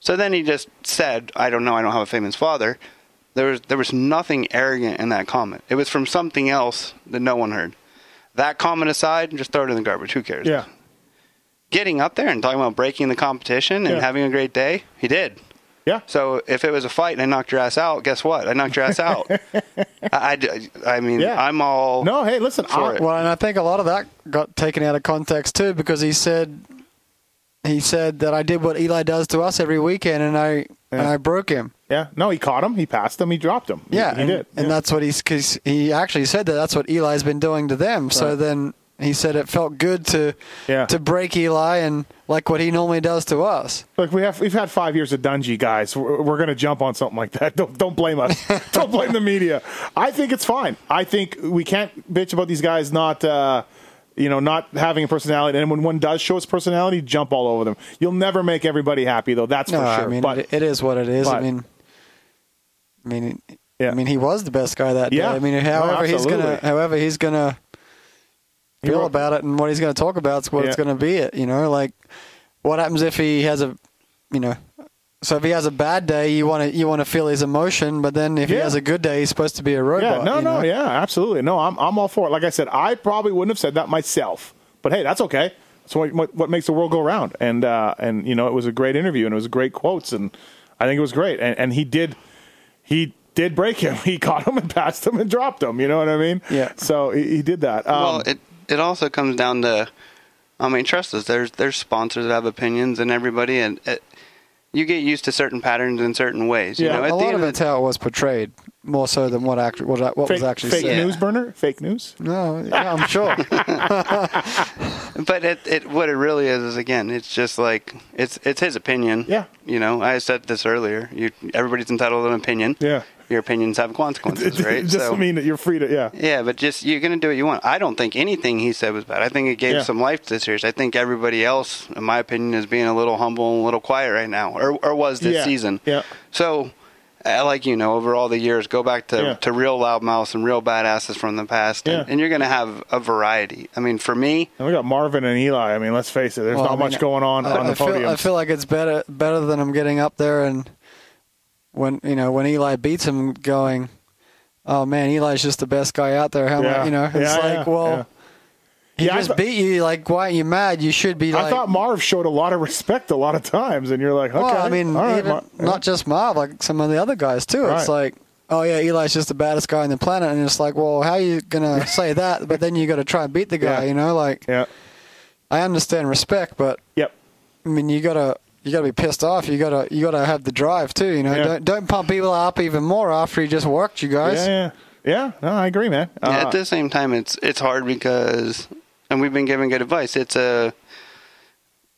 So then he just said, "I don't know. I don't have a famous father." There was there was nothing arrogant in that comment. It was from something else that no one heard. That comment aside, just throw it in the garbage. Who cares? Yeah. Getting up there and talking about breaking the competition and Yeah. having a great day, he did. Yeah. So if it was a fight and I knocked your ass out, guess what? I knocked your ass out. I, I, I mean, Yeah. I'm all No, hey, listen. For I, it. Well, and I think a lot of that got taken out of context too, because he said he said that I did what Eli does to us every weekend, and I and I broke him. Yeah. No, he caught him. He passed him. He dropped him. Yeah, he, and, did. and Yeah. that's what he's because he actually said that that's what Eli's been doing to them. So then he said it felt good to Yeah. to break Eli and like what he normally does to us. Look, we have we've had five years of Dungey, guys. We're, we're going to jump on something like that. Don't don't blame us. don't blame the media. I think it's fine. I think we can't bitch about these guys not. Uh, you know, not having a personality, and when one does show its personality, jump all over them. You'll never make everybody happy, though. That's No, for sure. I mean but it, it is what it is. but- I mean, I mean, Yeah. I mean, he was the best guy that Yeah. day. I mean, No, however he's gonna, however he's gonna feel about it and what he's gonna talk about is what it's gonna be. It, you know, like what happens if he has a, you know, So if he has a bad day, you want to you want to feel his emotion, but then if he has a good day, he's supposed to be a robot. Yeah, no, you no, know? yeah, absolutely. No, I'm I'm all for it. Like I said, I probably wouldn't have said that myself, but hey, that's okay. That's what what, what makes the world go round. And uh, and you know, it was a great interview and it was great quotes, and I think it was great. And and he did he did break him. He caught him and passed him and dropped him. You know what I mean? Yeah. So he, he did that. Um, well, it it also comes down to, I mean, trust us. There's there's sponsors that have opinions, and everybody, and it, you get used to certain patterns in certain ways. You Yeah, know, at a the lot end of of it's how it was portrayed, more so than what act- what, what fake was actually fake said. Yeah. news burner, fake news. No, yeah, I'm sure. but it, it what it really is is again, it's just like it's it's his opinion. Yeah. You know, I said this earlier. You everybody's entitled to an opinion. Yeah. Your opinions have consequences, right? it doesn't mean that you're free to. Yeah. Yeah, but just you're going to do what you want. I don't think anything he said was bad. I think it gave Yeah. some life to this series. I think everybody else, in my opinion, is being a little humble and a little quiet right now, or or was this Yeah. season. Yeah. So, like you know, over all the years, go back to Yeah. to real loudmouths and real badasses from the past, Yeah. and, and you're going to have a variety. I mean, for me, And we got Marvin and Eli. I mean, let's face it. There's Well, not I mean, much going on I, on the I feel, podium. I feel like it's better better than I'm getting up there and when you know when Eli beats him, going, "Oh man, Eli's just the best guy out there." How Yeah. you know? It's Yeah, like, yeah, well, he Yeah, just thought- beat you. Like, why are you mad? You should be like. I thought Marv showed a lot of respect a lot of times, and you're like, okay. well, I mean, all right, even, Mar- not just Marv, like some of the other guys too. Right. It's like. Oh yeah, Eli's just the baddest guy on the planet, and it's like, well, how are you gonna say that? But then you got to try and beat the guy, Yeah. you know. Like, Yeah. I understand respect, but Yep. I mean, you gotta you gotta be pissed off. You gotta you gotta have the drive too. You know, Yeah. don't don't pump people up even more after you just worked you guys. Yeah, yeah, yeah. No, I agree, man. Yeah, Uh, at the same time, it's it's hard because, and we've been giving good advice. It's a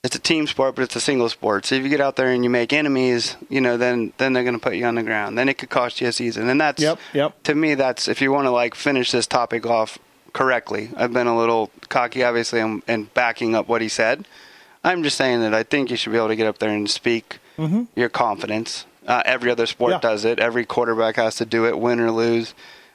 it's a team sport, but it's a single sport. So if you get out there and you make enemies, you know, then then they're going to put you on the ground. Then it could cost you a season, and that's Yep, yep. to me that's if you want to like finish this topic off correctly. I've been a little cocky, obviously, and, and backing up what he said. I'm just saying that I think you should be able to get up there and speak your confidence. Uh, every other sport Mm-hmm. Yeah. does it. Every quarterback has to do it, win or lose.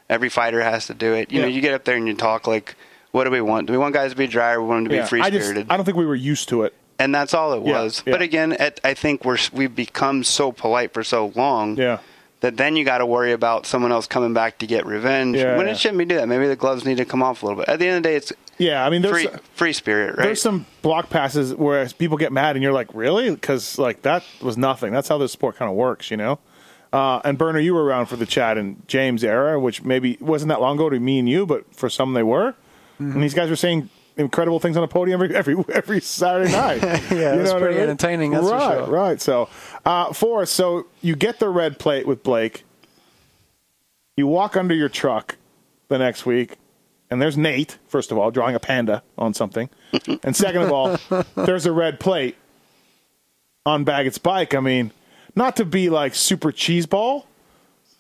Every fighter has to do it. You know, you get up there and you talk like, what do we want? Do we want guys to be dry or we want them to yeah. be free spirited? I don't think we were used to it. And that's all it Yeah, was. yeah. But again, at, I think we're we've become so polite for so long Yeah. that then you got to worry about someone else coming back to get revenge. Yeah, when yeah. it shouldn't be do that. Maybe the gloves need to come off a little bit. At the end of the day, it's Yeah, I mean, there's free free spirit, right? there's some block passes where people get mad, and you're like, really? Because like that was nothing. That's how this sport kind of works, you know. Uh, and Burner, you were around for the Chad and James era, which maybe wasn't that long ago to me and you, but for some they were. Mm-hmm. And these guys were saying incredible things on a podium every every, every Saturday night. Yeah, it was what pretty entertaining, that's for right, sure. right. So, uh, Forrest, so you get the red plate with Blake. You walk under your truck the next week, and there's Nate, first of all, drawing a panda on something. and second of all, there's a red plate on Baggett's bike. I mean, not to be like super cheeseball,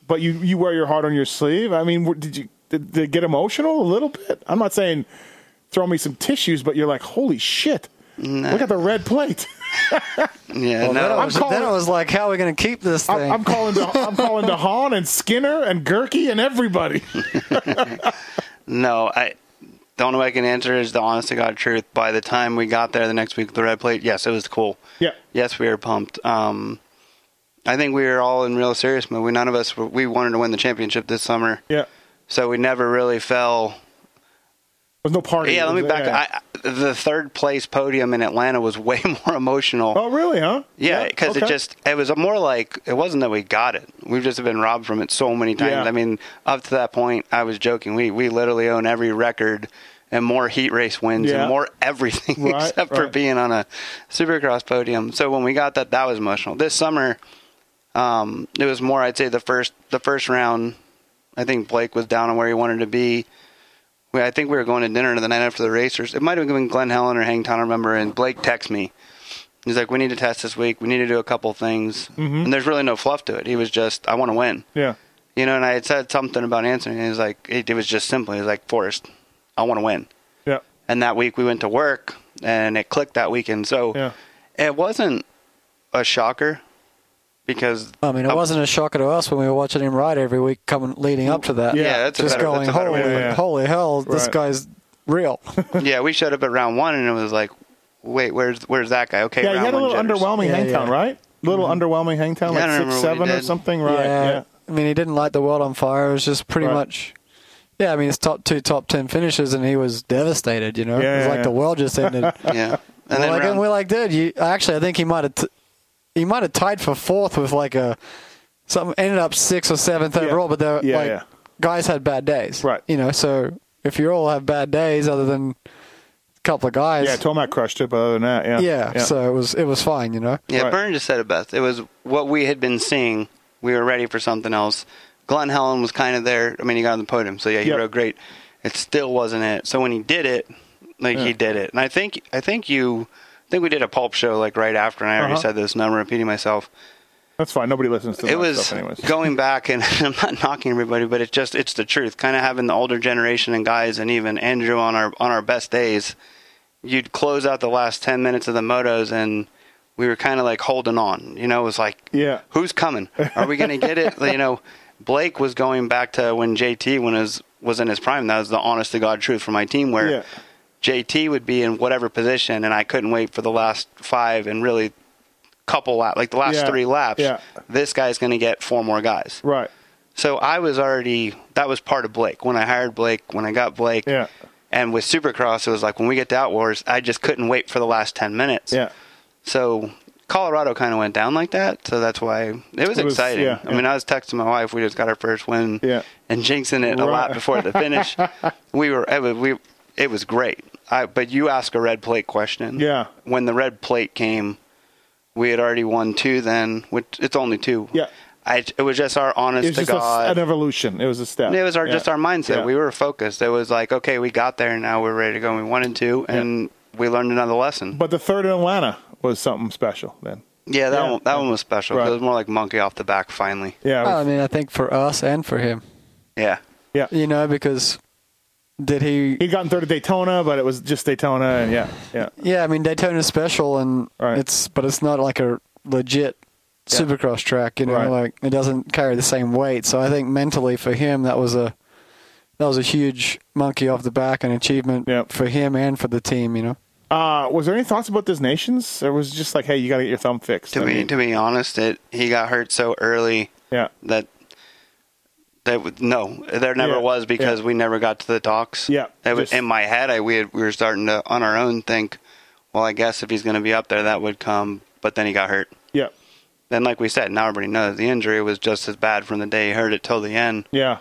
but you, you wear your heart on your sleeve. I mean, did you did, did it get emotional a little bit? I'm not saying throw me some tissues, but you're like, holy shit, look at the red plate. yeah, Well, then, no, it was, calling- then it was like, how are we going to keep this thing? I'm, I'm calling to I'm calling to Hahn and Skinner and Gerke and everybody. no. I the only way I can answer is the honest to God truth. By the time we got there the next week with the red plate, yes, it was cool. Yeah. Yes, we were pumped. Um, I think we were all in real serious mode. We none of us we wanted to win the championship this summer, Yeah. so we never really fell. There's no party. Yeah, let me back. yeah. I, the third place podium in Atlanta was way more emotional. oh, really, huh? Yeah, because okay. it just it was more like it wasn't that we got it. We've just been robbed from it so many times. Yeah. I mean, up to that point, I was joking. We we literally own every record and more heat race wins Yeah. and more everything Right, except for being on a supercross podium. So when we got that, that was emotional. This summer, um, it was more. I'd say the first the first round. I think Blake was down on where he wanted to be. We, I think we were going to dinner the night after the racers. It might have been Glenn Helen or Hangtown, I remember. And Blake texted me. He's like, "We need to test this week. We need to do a couple things." Mm-hmm. And there's really no fluff to it. He was just, "I want to win," yeah. you know. And I had said something about answering. And he was like, it, it was just simple. He was like, "Forrest, I want to win." Yeah. And that week we went to work, and it clicked that weekend. So Yeah. it wasn't a shocker because I mean, it I- wasn't a shocker to us when we were watching him ride every week, coming leading up to that. Yeah, that's a just better- going, that's a better way holy, to holy hell, this guy's real. yeah, we showed up at round one, and it was like, "Wait, where's where's that guy?" Okay, Yeah, he round had a little jitters. underwhelming Yeah, Hangtown, yeah. right? little mm-hmm. underwhelming Hangtown, like don't six, remember what he seven or something, right? yeah. Yeah. I mean, he didn't light the world on fire. It was just pretty Right. much. Yeah, I mean, it's top two, top ten finishes, and he was devastated. You know, Yeah, it was yeah, like yeah. the world just ended. Yeah. we're And then like, round- and we're like, dude, you actually, I think he might have, t- he might have tied for fourth with like a, some ended up sixth or seventh Yeah. overall, but they're Yeah, like, yeah. guys had bad days, Right. You know, so if you all have bad days, other than a couple of guys, Yeah, Tomac crushed it, but other than that, yeah. yeah, so it was it was fine, you know. Yeah, Right. Byrne just said it best. It was what we had been seeing. We were ready for something else. Glenn Helen was kind of there. I mean, he got on the podium, so yeah, he Yep. rode great. It still wasn't it. So when he did it, like Yeah. he did it, and I think I think you, I think we did a pulp show like right after, and I already Uh-huh. said this, and I'm repeating myself. That's fine. Nobody listens to it was stuff anyways. going back, and I'm not knocking everybody, but it's just it's the truth. Kind of having the older generation and guys, and even Andrew on our on our best days, you'd close out the last ten minutes of the motos, and we were kind of like holding on. You know, it was like, Yeah. who's coming? Are we going to get it? you know, Blake was going back to when JT when his was in his prime. That was the honest to god truth for my team, where Yeah. JT would be in whatever position, and I couldn't wait for the last five and really couple lap, like the last Yeah. three laps. Yeah. This guy's going to get four more guys. Right. So I was already that was part of Blake when I hired Blake when I got Blake. Yeah. And with Supercross, it was like when we get to Outwars, I just couldn't wait for the last ten minutes. Yeah. So Colorado kind of went down like that, so that's why it was It was- exciting. yeah, I mean. I was texting my wife. We just got our first win. Yeah. And jinxing it a lot before the finish. we were it was, we it was great. I, but you ask a red plate question. Yeah. When the red plate came, we had already won two. Then, which it's only two. Yeah. I, it was just our honest It was to just a, God. an evolution. It was a step. It was our Yeah. just our mindset. Yeah. We were focused. It was like, okay, we got there, and now we're ready to go. We won and two, and we learned another lesson. But the third in Atlanta was something special then. yeah, that Yeah. one that one was special. Right. It was more like monkey off the back. Finally, Yeah. it Well, I mean, I think for us and for him, yeah, yeah. you know, because did he? He'd gotten third at Daytona, but it was just Daytona, and yeah, yeah, Yeah, I mean Daytona's special, and Right. it's but it's not like a legit Yeah. supercross track. You know, Right. like it doesn't carry the same weight. So I think mentally for him, that was a that was a huge monkey off the back and achievement Yep. for him and for the team. You know. Uh, was there any thoughts about this nations? Or was it just like, hey, you got to get your thumb fixed? to I be mean, to be honest, it he got hurt so early yeah, that that no, there never Yeah, was because yeah. we never got to the talks. Yeah, it was just- in my head. I we had, we were starting to on our own think, well, I guess if he's going to be up there, that would come. But then he got hurt. yeah, Then, like we said, now everybody knows the injury was just as bad from the day he hurt it till the end. yeah.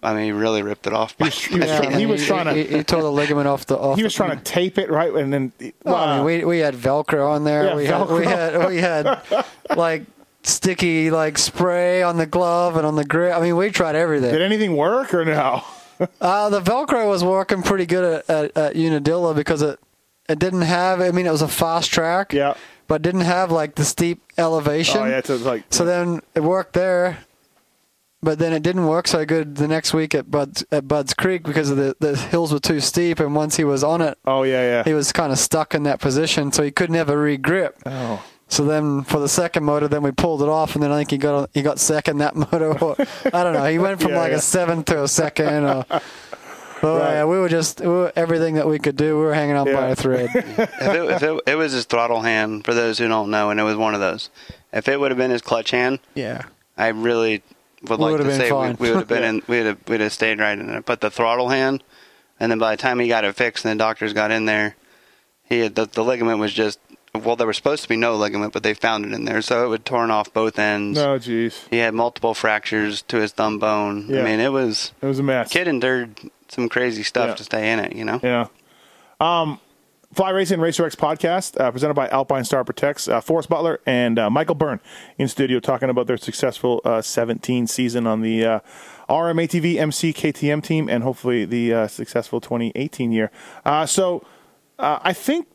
I mean, he really ripped it off. He was, he was, Yeah, try- I mean, he was trying to. He, he tore the ligament off the. Off he was the- trying to tape it right, and then. Well, I mean, uh, we we had Velcro on there. Yeah, we had we had we had like sticky like spray on the glove and on the grip. I mean, we tried everything. did anything work or no? Uh, the Velcro was working pretty good at, at, at Unadilla because it it didn't have. I mean, it was a fast track. Yeah. But didn't have like the steep elevation. Oh yeah, it's like So then it worked there, but then it didn't work so good the next week at Bud's at Bud's Creek because of the the hills were too steep, and once he was on it, Oh yeah, yeah. he was kind of stuck in that position, so he could never re-grip. oh. So then for the second motor, then we pulled it off, and then I think he got he got second that motor. Or, I don't know. He went from Yeah, like yeah. a seventh to a second. Or, oh Right. yeah, we were just we were, everything that we could do. We were hanging on by a thread. if, it, if it, it was his throttle hand, for those who don't know, and it was one of those. If it would have been his clutch hand, yeah. I really would We like to say we, we would have been in, we'd have, we'd have stayed right in it. But the throttle hand, and then by the time he got it fixed and the doctors got in there, he had, the, the ligament was just well, there was supposed to be no ligament, but they found it in there, so it would torn off both ends. No, jeez, He had multiple fractures to his thumb bone. Yeah. I mean, it was it was a mess. kid endured some crazy stuff Yeah. to stay in it. You know. Yeah. Um, Fly Racing Racer X podcast uh, presented by Alpine Star Protects. Uh, Forrest Butler and uh, Michael Byrne in studio talking about their successful uh, 17 season on the uh, RMATV MC KTM team and hopefully the uh, successful 2018 year. Uh, so uh, I think,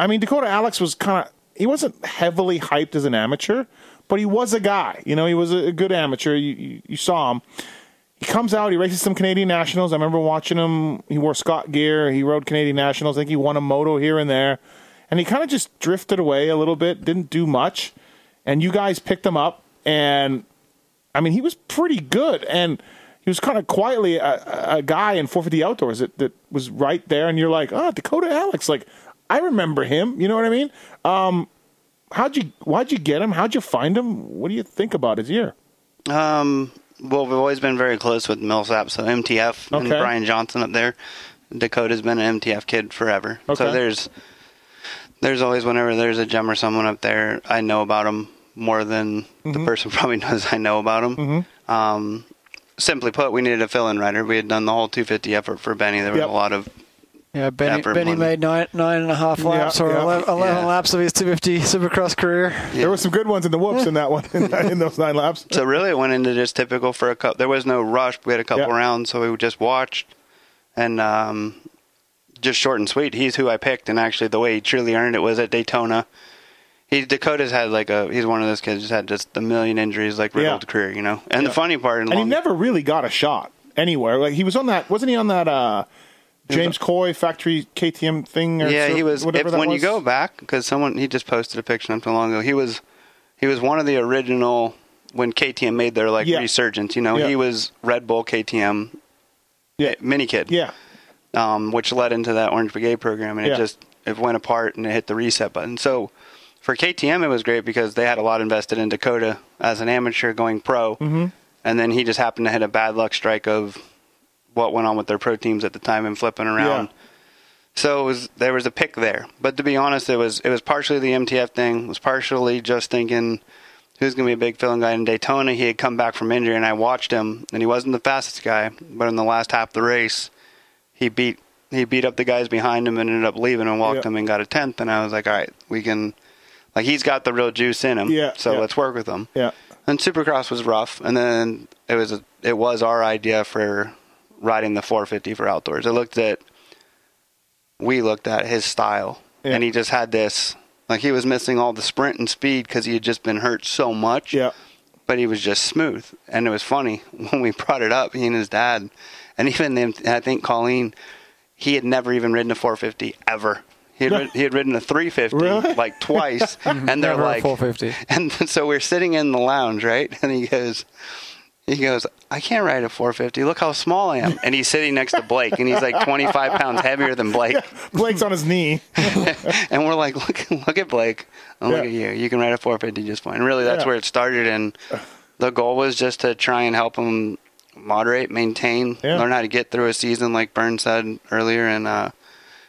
I mean, Dakota Alix was kind of, he wasn't heavily hyped as an amateur, but he was a guy. You know, he was a good amateur. You, you, you saw him he comes out. He races some Canadian Nationals. I remember watching him. He wore Scott gear. He rode Canadian Nationals. I think he won a moto here and there, and he kind of just drifted away a little bit. Didn't do much, and you guys picked him up, and I mean he was pretty good, and he was kind of quietly a, a guy in 450 Outdoors that, that was right there, and you're like, oh, Dakota Alix, like I remember him. You know what I mean? Um, how'd you why'd you get him? How'd you find him? What do you think about his year? Um, well, we've always been very close with Millsaps, so MTF and Brian Johnson up there. Dakota's been an MTF kid forever. Okay. So there's there's always whenever there's a gem or someone up there, I know about them more than Mm-hmm. the person probably knows I know about them. Um, simply put, we needed a fill-in rider. We had done the whole 250 effort for Benny. There was Yep. a lot of Yeah, Benny, Benny made nine nine and a half Yeah, laps or yeah. 11, 11 Yeah. laps of his 250 Supercross career. There were some good ones in the whoops in that one in, that- in those nine laps. So really, it went into just typical for a couple. There was no rush. We had a couple Yeah. rounds, so we just watched, and um, just short and sweet. He's who I picked, and actually, the way he truly earned it was at Daytona. He Dakota's had like a. He's one of those kids who's had just a million injuries, like riddled Yeah. career, you know. And Yeah. the funny part, And he never really got a shot anywhere. Like he was on that, wasn't he on that uh, James Coy factory KTM thing? Or yeah, so- he was. Whatever If, when you go back, because someone he just posted a picture not too long ago. He was, he was one of the original when KTM made their like Yeah. resurgence. You know, Yeah. he was Red Bull KTM yeah, mini kid. yeah, um, which led into that Orange Brigade program, and Yeah. it just it went apart and it hit the reset button. So for KTM, it was great because they had a lot invested in Dakota as an amateur going pro, mm-hmm. and then he just happened to hit a bad luck strike of what went on with their pro teams at the time and flipping around. Yeah. So it was there was a pick there, but to be honest, it was it was partially the MTF thing. It was partially just thinking who's going to be a big filling guy in Daytona. He had come back from injury, and I watched him, and he wasn't the fastest guy, but in the last half of the race, he beat he beat up the guys behind him and ended up leaving and walked Yeah. them and got a tenth. And I was like, all right, we can, like he's got the real juice in him. Yeah, So yeah. let's work with him. yeah. And Supercross was rough, and then it was a, it was our idea for riding the 450 for outdoors. I looked at we looked at his style, Yeah. and he just had this like he was missing all the sprint and speed because he had just been hurt so much. Yeah. But he was just smooth, and it was funny when we brought it up. He and his dad, and even them, I think Colleen, he had never even ridden a 450 ever. He had, rid- he had ridden a 350 Really? like twice, and they're Never like 450. and so we're sitting in the lounge, right? And he goes, he goes, I can't ride a 450. Look how small I am. And he's sitting next to Blake, and he's like 25 pounds heavier than Blake. Blake's on his knee. And we're like, look, look at Blake, and look Yeah. at you. You can ride a 450 just fine. And really, that's Yeah. where it started. And the goal was just to try and help him moderate, maintain, Yeah. learn how to get through a season, like Burn said earlier, and uh,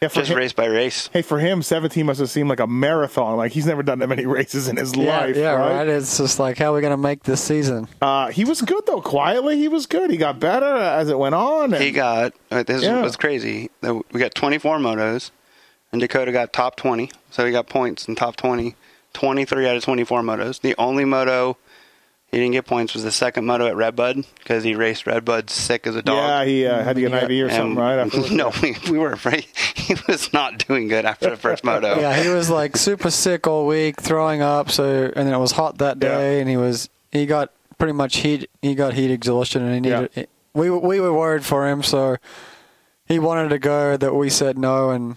Yeah, for just him, race by race. Hey, for him, 17 must have seemed like a marathon. Like he's never done that many races in his Yeah, life. yeah, right? right? It's just like, how are we going to make this season? Uh, he was good though. Quietly, he was good. He got better as it went on. and- He got uh, this Yeah. was crazy. We got 24 motos, and Dakota got top 20, so he got points in top 20. 23 out of 24 motos. The only moto he didn't get points was the second moto at Redbud because he raced Redbud sick as a dog. yeah, he uh, had to get an IV or something, right? Afterwards? no, we, we were afraid he was not doing good after the first moto. Yeah, he was like super sick all week, throwing up. So, and then it was hot that Yeah. day, and he was he got pretty much heat. He got heat exhaustion, and he needed. We we were worried for him, so he wanted to go. That we said no, and Yeah.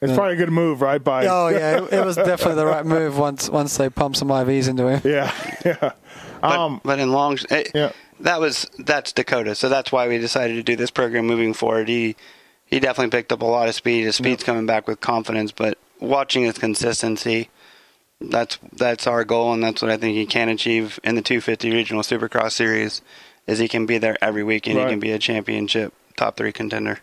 It's probably a good move, right? By oh yeah, it, it was definitely the right move once once they pumped some IVs into him. yeah, yeah. But, Um, but in long, it, Yeah. that was that's Dakota. So that's why we decided to do this program moving forward. He he definitely picked up a lot of speed. His speed's coming back with confidence, but watching his consistency, that's that's our goal, and that's what I think he can achieve in the 250 Regional Supercross Series. Is he can be there every week and Right. he can be a championship top three contender.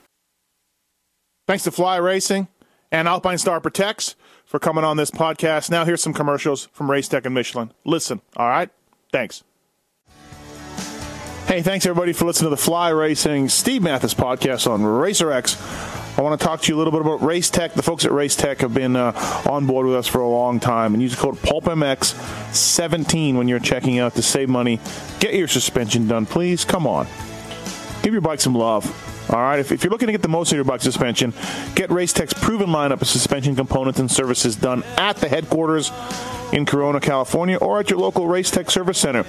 Thanks to Fly Racing and Alpine Star Protects for coming on this podcast. Now, here's some commercials from Race Tech and Michelin. Listen, all right? Thanks. Hey, thanks everybody for listening to the Fly Racing Steve Matthes podcast on Racer X. I want to talk to you a little bit about Race Tech. The folks at Race Tech have been uh, on board with us for a long time, and use the code PulpMX17 when you're checking out to save money. Get your suspension done, please. Come on give your bike some love. All right, if, if you're looking to get the most out of your bike suspension, get Racetech's proven lineup of suspension components and services done at the headquarters in Corona, California, or at your local Racetech service center.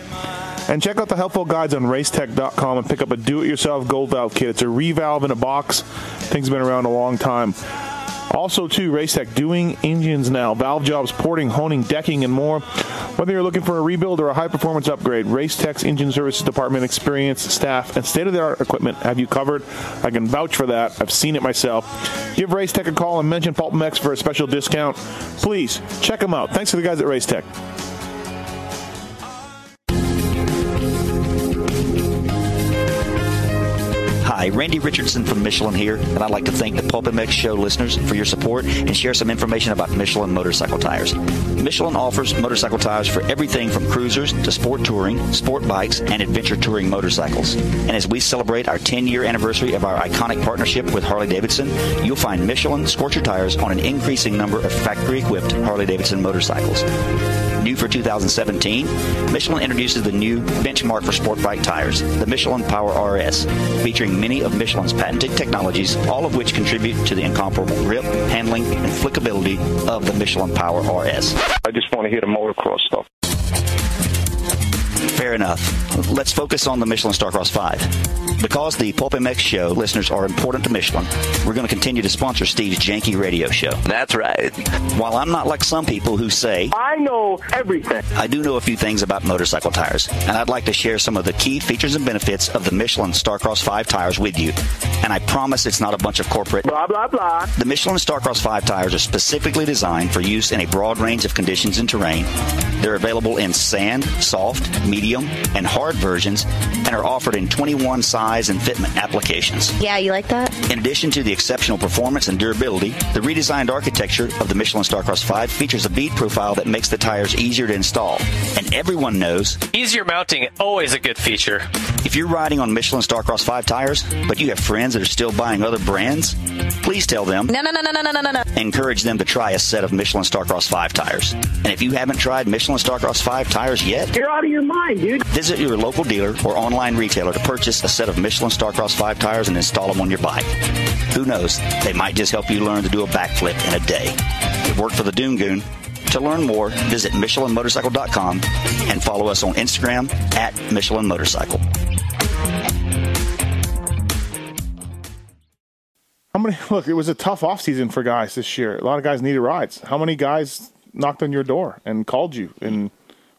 And check out the helpful guides on racetech.com and pick up a do-it-yourself gold valve kit. It's a revalve in a box. Thing's been around a long time. Also, too, Racetech doing engines now, valve jobs, porting, honing, decking, and more. Whether you're looking for a rebuild or a high performance upgrade, Racetech's engine services department, experience, staff, and state of the art equipment have you covered. I can vouch for that. I've seen it myself. Give Racetech a call and mention Pulp MX for a special discount. Please check them out. Thanks to the guys at Racetech. Hi, Randy Richardson from Michelin here, and I'd like to thank the Pulp MX show listeners for your support and share some information about Michelin motorcycle tires. Michelin offers motorcycle tires for everything from cruisers to sport touring, sport bikes, and adventure touring motorcycles. And as we celebrate our 10 year anniversary of our iconic partnership with Harley Davidson, you'll find Michelin Scorcher tires on an increasing number of factory equipped Harley Davidson motorcycles. New for 2017, Michelin introduces the new benchmark for sport bike tires, the Michelin Power RS, featuring many of Michelin's patented technologies, all of which contribute to the incomparable grip, handling, and flickability of the Michelin Power RS. I just want to hear the motocross stuff. Fair enough. Let's focus on the Michelin Starcross 5. Because the Pulp MX show listeners are important to Michelin, we're going to continue to sponsor Steve's Janky Radio Show. That's right. While I'm not like some people who say, I know everything. I do know a few things about motorcycle tires, and I'd like to share some of the key features and benefits of the Michelin Starcross 5 tires with you. And I promise it's not a bunch of corporate Blah, blah, blah. the Michelin Starcross 5 tires are specifically designed for use in a broad range of conditions and terrain. They're available in sand, soft, medium, and hard versions and are offered in 21 size and fitment applications. Yeah, you like that? In addition to the exceptional performance and durability, the redesigned architecture of the Michelin Starcross 5 features a bead profile that makes the tires easier to install. And everyone knows Easier mounting, always a good feature. if you're riding on Michelin Starcross 5 tires, but you have friends that are still buying other brands, please tell them No, no, no, no, no, no, no, no. encourage them to try a set of Michelin Starcross 5 tires. And if you haven't tried Michelin Starcross 5 tires yet, You're out of your mind, dude. visit your local dealer or online retailer to purchase a set of Michelin Starcross 5 tires and install them on your bike. Who knows? They might just help you learn to do a backflip in a day. It worked for the Doom Goon. To learn more, visit MichelinMotorcycle.com and follow us on Instagram at Michelin Motorcycle. How many? Look, it was a tough offseason for guys this year. A lot of guys needed rides. How many guys knocked on your door and called you and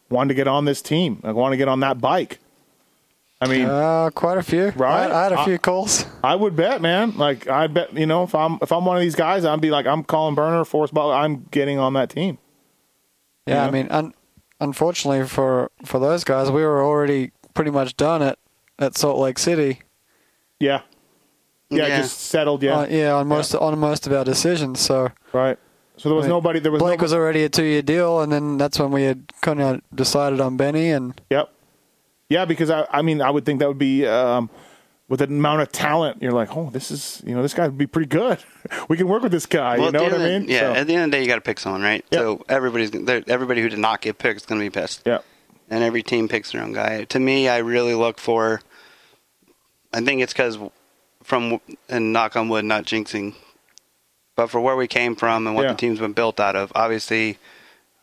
wanted to get on this team? I want to get on that bike. I mean, Uh, quite a few. Right? I, I had a I- few calls. I would bet, man. Like I bet, you know, if I'm if I'm one of these guys, I'd be like, I'm calling Burner, Forrest Butler. I'm getting on that team. Yeah, Yeah. I mean, un- unfortunately for for those guys, we were already pretty much done at at Salt Lake City. Yeah, yeah, Yeah. just settled. Yeah, Uh, yeah, on most on most of our decisions. So right. So there was I mean, nobody. There was Blake nobody, was already a two year deal, and then that's when we had kind of decided on Benny. And Yep. Yeah, because I, I mean, I would think that would be um, with the amount of talent. You're like, oh, this is, you know, this guy would be pretty good. we can work with this guy. Well, you know what I end of the- mean? Yeah. So, At the end of the day, you got to pick someone, right? Yep. So everybody's they're- everybody who did not get picked is going to be pissed. yeah. and every team picks their own guy. To me, I really look for. I think it's because from and knock on wood, not jinxing, but for where we came from and what Yeah. the team's been built out of. Obviously,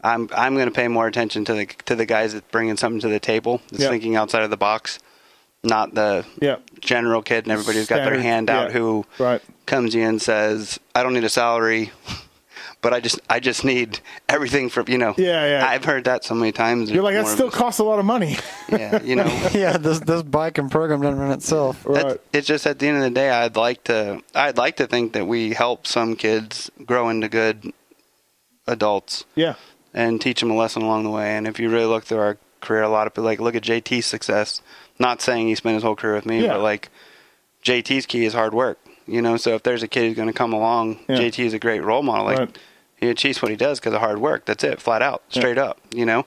I'm I'm going to pay more attention to the to the guys that bringing something to the table, that's Yeah. thinking outside of the box, not the Yeah. general kid and everybody who's got their hand out who Right. comes in and says, "I don't need a salary." But I just, I just need everything from you know. Yeah, yeah. I've heard that so many times. You're like, that still a- costs a lot of money. yeah, you know. yeah, this this bike and program doesn't run itself. right. That's, it's just at the end of the day, I'd like to, I'd like to think that we help some kids grow into good adults Yeah. and teach them a lesson along the way. And if you really look through our career, a lot of people like look at JT's success. Not saying he spent his whole career with me, Yeah. but like JT's key is hard work. You know, so if there's a kid who's going to come along, Yeah. JT is a great role model. Like Right. He achieves what he does because of hard work. That's it, flat out, straight up. You know,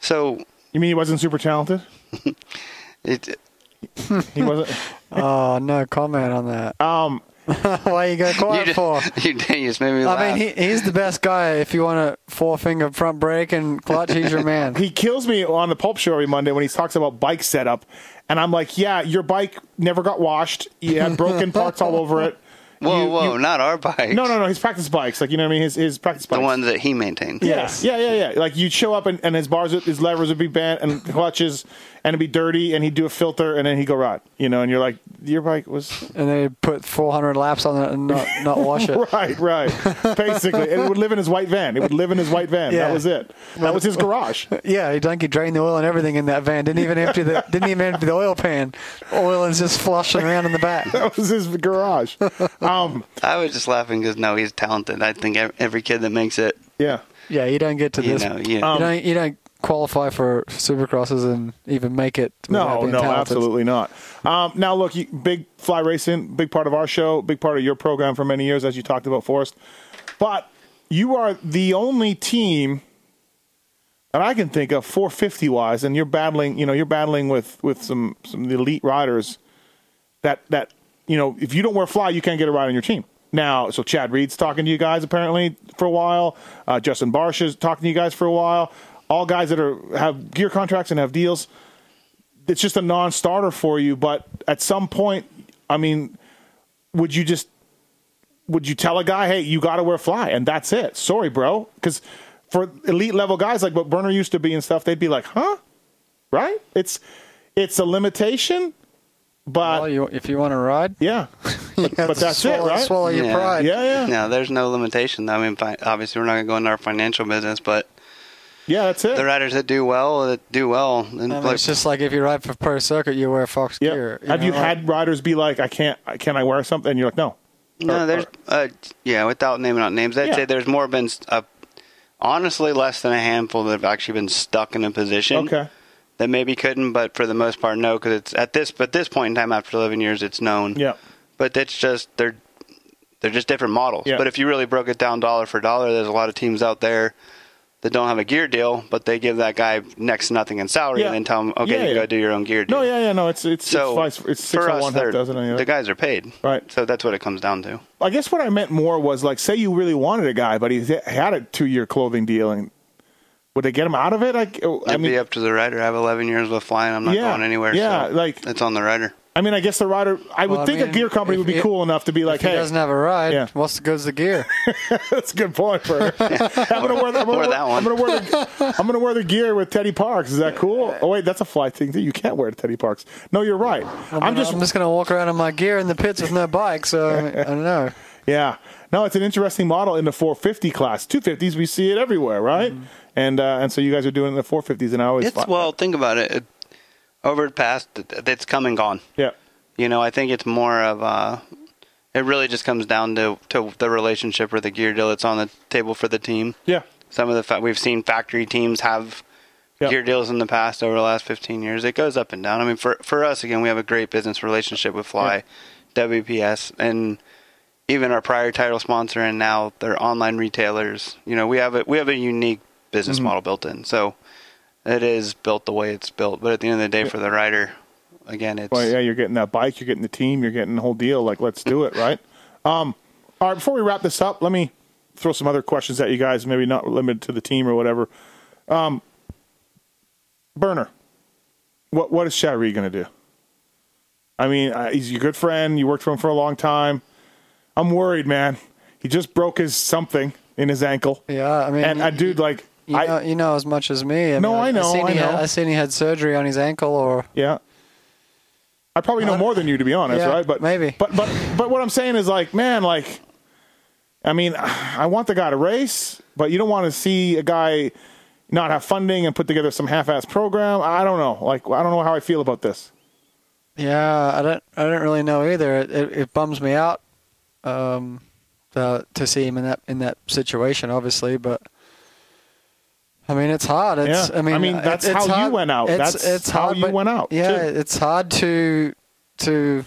so You mean he wasn't super talented? it. He wasn't. Oh, no comment on that. um. Why you go quiet You for? just, you, you just made me laugh. I mean, he, he's the best guy. If you want a four finger front brake and clutch, he's your man. He kills me on the Pulp Show every Monday when he talks about bike setup, and I'm like, "Yeah, your bike never got washed. You had broken parts all over it. Whoa, you- whoa, you- not our bikes. no, no, no. His practice bikes, like you know what I mean. His his practice bikes. The ones that he maintains. Yeah, Yes. yeah, yeah, yeah. Like you'd show up and, and his bars, his levers would be bent and clutches, and it'd be dirty, and he'd do a filter, and then he'd go rot. You know, and you're like, your bike was And they put 400 laps on it and not, not wash it. right, right. Basically, and it would live in his white van. It would live in his white van. Yeah. That was it. That was his garage. Yeah, he like he drained the oil and everything in that van. Didn't even empty the didn't even empty the oil pan. Oil is just flushing around in the back. That was his garage. Um, I was just laughing because no, he's talented. I think every kid that makes it, yeah. Yeah, you don't get to you this. know, you, Um, you don't you don't qualify for supercrosses and even make it. No, no, talented. absolutely not. Um, now, look, you, big fly racing, big part of our show, big part of your program for many years, as you talked about, Forrest. But you are the only team that I can think of 450 wise, and you're battling. You know, you're battling with with some some elite riders. That that you know, if you don't wear fly, you can't get a ride on your team. Now, so Chad Reed's talking to you guys apparently for a while. Uh, Justin Barcia is talking to you guys for a while. All guys that are have gear contracts and have deals it's just a non-starter for you. But at some point, I mean, would you just would you tell a guy, hey, you got to wear fly, and that's it? Sorry, bro, because for elite level guys like what Burner used to be and stuff, they'd be like, huh, right? It's it's a limitation, but Well, you, if you want to ride, yeah, but, but that's swallow, it, right? Swallow your Yeah. pride. Yeah, yeah, no, there's no limitation. I mean, fi- obviously, we're not going to go into our financial business, but yeah, that's it. the riders that do well, that do well, and I mean, like, it's just like if you ride for pro circuit, you wear Fox yeah. gear. Have know, you like- had riders be like, I can't, can I wear something? And you're like, no. no, or- there's, uh, yeah, without naming out names, I'd Yeah. say there's more been, uh, honestly, less than a handful that have actually been stuck in a position. Okay. That maybe couldn't, but for the most part, no, because it's at this, but this point in time, after 11 years, it's known. Yeah. but it's just they're they're just different models. Yeah. But if you really broke it down dollar for dollar, there's a lot of teams out there that don't have a gear deal, but they give that guy next to nothing in salary Yeah. and then tell him, okay, Yeah, you yeah. to do your own gear deal. No, yeah, yeah, no. It's it's So it's, it's six for us, one, half dozen on the guys are paid, Right. So that's what it comes down to. I guess what I meant more was like, say you really wanted a guy, but he had a two-year clothing deal, and would they get him out of it? Like, I It'd mean, be up to the rider. I have 11 years with flying. I'm not going anywhere. yeah, so like- it's on the rider. I mean, I guess the rider. I would Well, I think a gear company would be if- cool enough to be like, If he "Hey, doesn't have a ride, Yeah. what's the good's the gear? that's a good point." For I'm gonna wear. The, I'm, gonna Or wear that one. I'm gonna wear the. I'm gonna wear the gear with Teddy Parks. Is that cool? Oh wait, that's a fly thing too. You can't wear Teddy Parks. No, you're right. I'm just. I'm just gonna walk around in my gear in the pits with no bike. So I don't know. Yeah. No, it's an interesting model in the 450 class. 250s, we see it everywhere, right? Mm-hmm. And uh, and so you guys are doing it in the 450s, and I always It's well, think about it. Over the past, it's come and gone. yeah, You know, I think it's more of uh It really just comes down to to the relationship or the gear deal that's on the table for the team. yeah, Some of the fa- we've seen factory teams have Yeah. gear deals in the past over the last 15 years. It goes up and down. I mean, for for us again, we have a great business relationship with Fly, WPS, and even our prior title sponsor, and now they're online retailers. You know, we have a we have a unique business Mm-hmm. model built in. So it is built the way it's built. But at the end of the day, for the rider, again, it's well, yeah. You're getting that bike, you're getting the team, you're getting the whole deal. Like, let's do it, right? Um, all right. Before we wrap this up, let me throw some other questions at you guys. Maybe not limited to the team or whatever. Um, Burner, what what is Shari going to do? I mean, uh, he's your good friend. You worked for him for a long time. I'm worried, man. He just broke his something in his ankle. Yeah, I mean, and you- I dude, like, You I know, you know as much as me. I No, mean, I know, seen I he had- know. I seen he had surgery on his ankle, or Yeah. I probably know more than you to be honest, yeah, right? But maybe. But but but what I'm saying is like, man, like I mean, I want the guy to race, but you don't want to see a guy not have funding and put together some half-ass program. I don't know. Like I don't know how I feel about this. yeah, I don't, I don't really know either. It, it, it bums me out um, to to see him in that in that situation, obviously, but. I mean, it's hard. It's, Yeah. I mean, I mean, that's it's how you went out. It's, That's it's how hard, you went out, Yeah, too. it's hard to to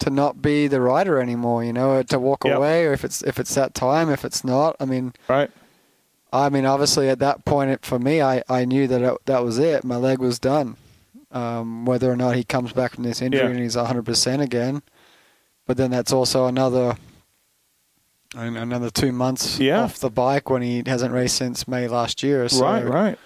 to not be the rider anymore. You know, to walk Yep. away, or if it's if it's that time, if it's not. I mean, Right? I mean, obviously at that point it, for me, I, I knew that it, that was it. My leg was done. Um, whether or not he comes back from this injury Yeah. and he's 100% again, but then that's also another another two months Yeah. off the bike when he hasn't raced since May last year. So, Right, right.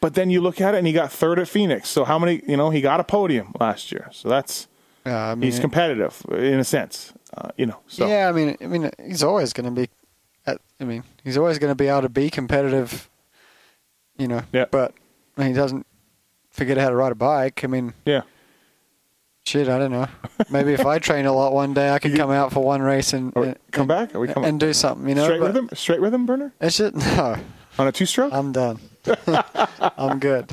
But then you look at it and he got third at Phoenix. So how many, you know, he got a podium last year. So that's Yeah, I mean, he's competitive in a sense. Uh, you know, so Yeah, I mean, I mean, he's always going to be. At, I mean, he's always going to be able to be competitive. You know, Yeah. but I mean, he doesn't forget how to ride a bike. I mean, yeah. Shit, I don't know. Maybe if I train a lot one day, I could come out for one race and Or and, come back? Are we coming and do something. You know, straight but with him? Straight with him, Burner? It's just no. On a two stroke? I'm done. I'm good.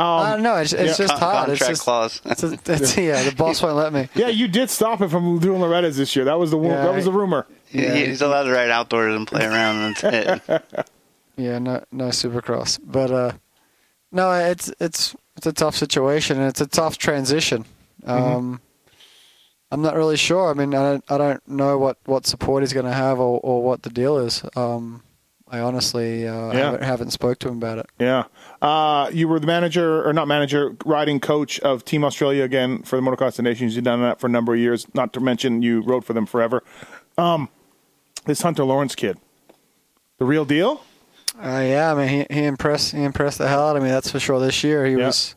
I don't know. It's, it's yeah. just Con- hard. It's contract just, clause. it's a- it's- yeah, the boss won't let me. yeah, you did stop him from doing Loretta's this year. That was the Yeah, that was the rumor. He- Yeah. he's allowed to ride outdoors and play around, and that's it. Yeah, no, no supercross. But uh, no, it's it's it's a tough situation and it's a tough transition. Um, I'm not really sure. I mean, I don't I don't know what, what support he's going to have or, or what the deal is. Um, I honestly uh, Yeah. haven't, haven't spoke to him about it. Yeah. Uh, you were the manager, or not manager, riding coach of Team Australia again for the Motocross of Nations. You've done that for a number of years, not to mention you rode for them forever. Um, this Hunter Lawrence kid, the real deal? Uh, yeah, I mean, he he impressed he impressed the hell out of me. That's for sure. This year, he Yeah. was.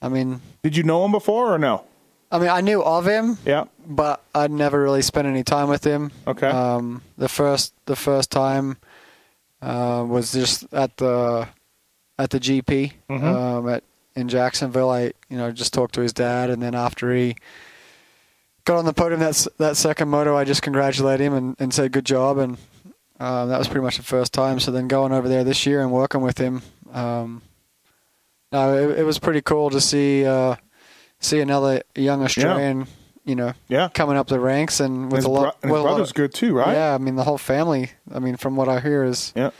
I mean, Did you know him before or no? I mean, I knew of him, Yeah. but I'd never really spent any time with him. Okay. Um, the first the first time uh, was just at the at the GP Mhm. um, at in Jacksonville. I you know just talked to his dad, and then after he got on the podium that that second moto, I just congratulated him and, and said good job, and um, that was pretty much the first time. So then going over there this year and working with him, um, no, it, it was pretty cool to see uh, see another young Australian. You know, Yeah. coming up the ranks and with his a bro- lot. and his a lot brother's of- good too, right? Yeah, I mean the whole family. I mean, from what I hear, is Yeah.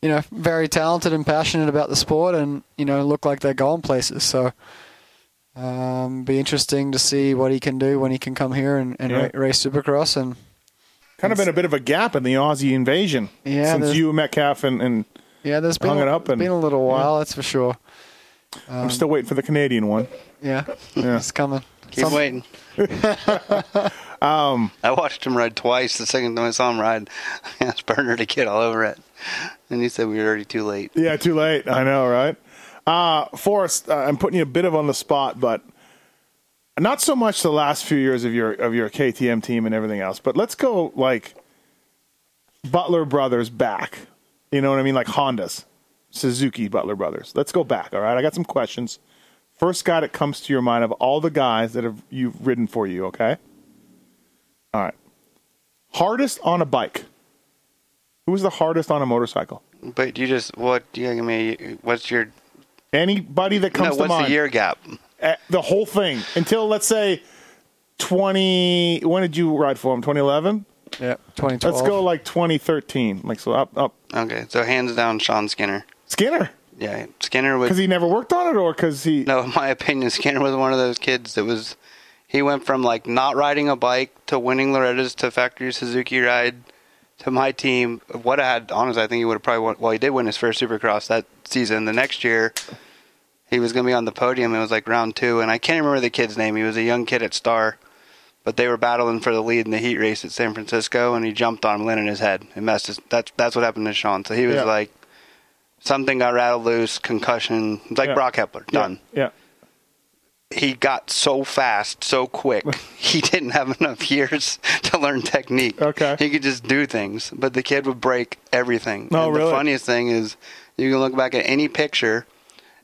you know very talented and passionate about the sport, and you know look like they're going places. So, um, be interesting to see what he can do when he can come here and, and Yeah. ra- race Supercross. And Kind of been a bit of a gap in the Aussie invasion Yeah, since you, Metcalf, and, and yeah, there's been Hung it up and- been a little while, that's for sure. I'm still waiting for the Canadian one. Yeah, Yeah. it's coming. Keep Some- waiting. um, I watched him ride twice. The second time I saw him ride, I asked Burner to get all over it, and he said we were already too late. Yeah, too late. I know, right? Uh, Forrest, uh, I'm putting you a bit of on the spot, but not so much the last few years of your of your KTM team and everything else. But let's go like Butler Brothers back. You know what I mean? Like Hondas, Suzuki Butler Brothers. Let's go back. All right, I got some questions. First guy that comes to your mind of all the guys that have you've ridden for you. Okay. All right. Hardest on a bike. Who was the hardest on a motorcycle? But you just what? You give me what's your Anybody that comes no? to What's mind. the year gap? Uh, the whole thing until let's say 20 when did you ride for him 2011 Yeah, 2012. let's go like 2013 like so up up Okay, so hands down, Sean Skinner. Skinner Yeah, Skinner was because he never worked on it or because he No, in my opinion, Skinner was one of those kids that was. He went from like not riding a bike to winning Loretta's to factory Suzuki ride to my team. What I had, honestly, I think he would have probably won. Well, he did win his first Supercross that season. The next year, he was going to be on the podium. It was like round two, and I can't remember the kid's name. He was a young kid at Star, but they were battling for the lead in the heat race at San Francisco, and he jumped on him, landed his head. It messed his. That's that's what happened to Sean. So he was Yeah. like. Something got rattled loose, concussion. It's like Yeah. Brock Hepler, done yeah he got so fast, so quick. he didn't have enough years to learn technique. Okay. He could just do things, but the kid would break everything. Oh, and really? The funniest thing is you can look back at any picture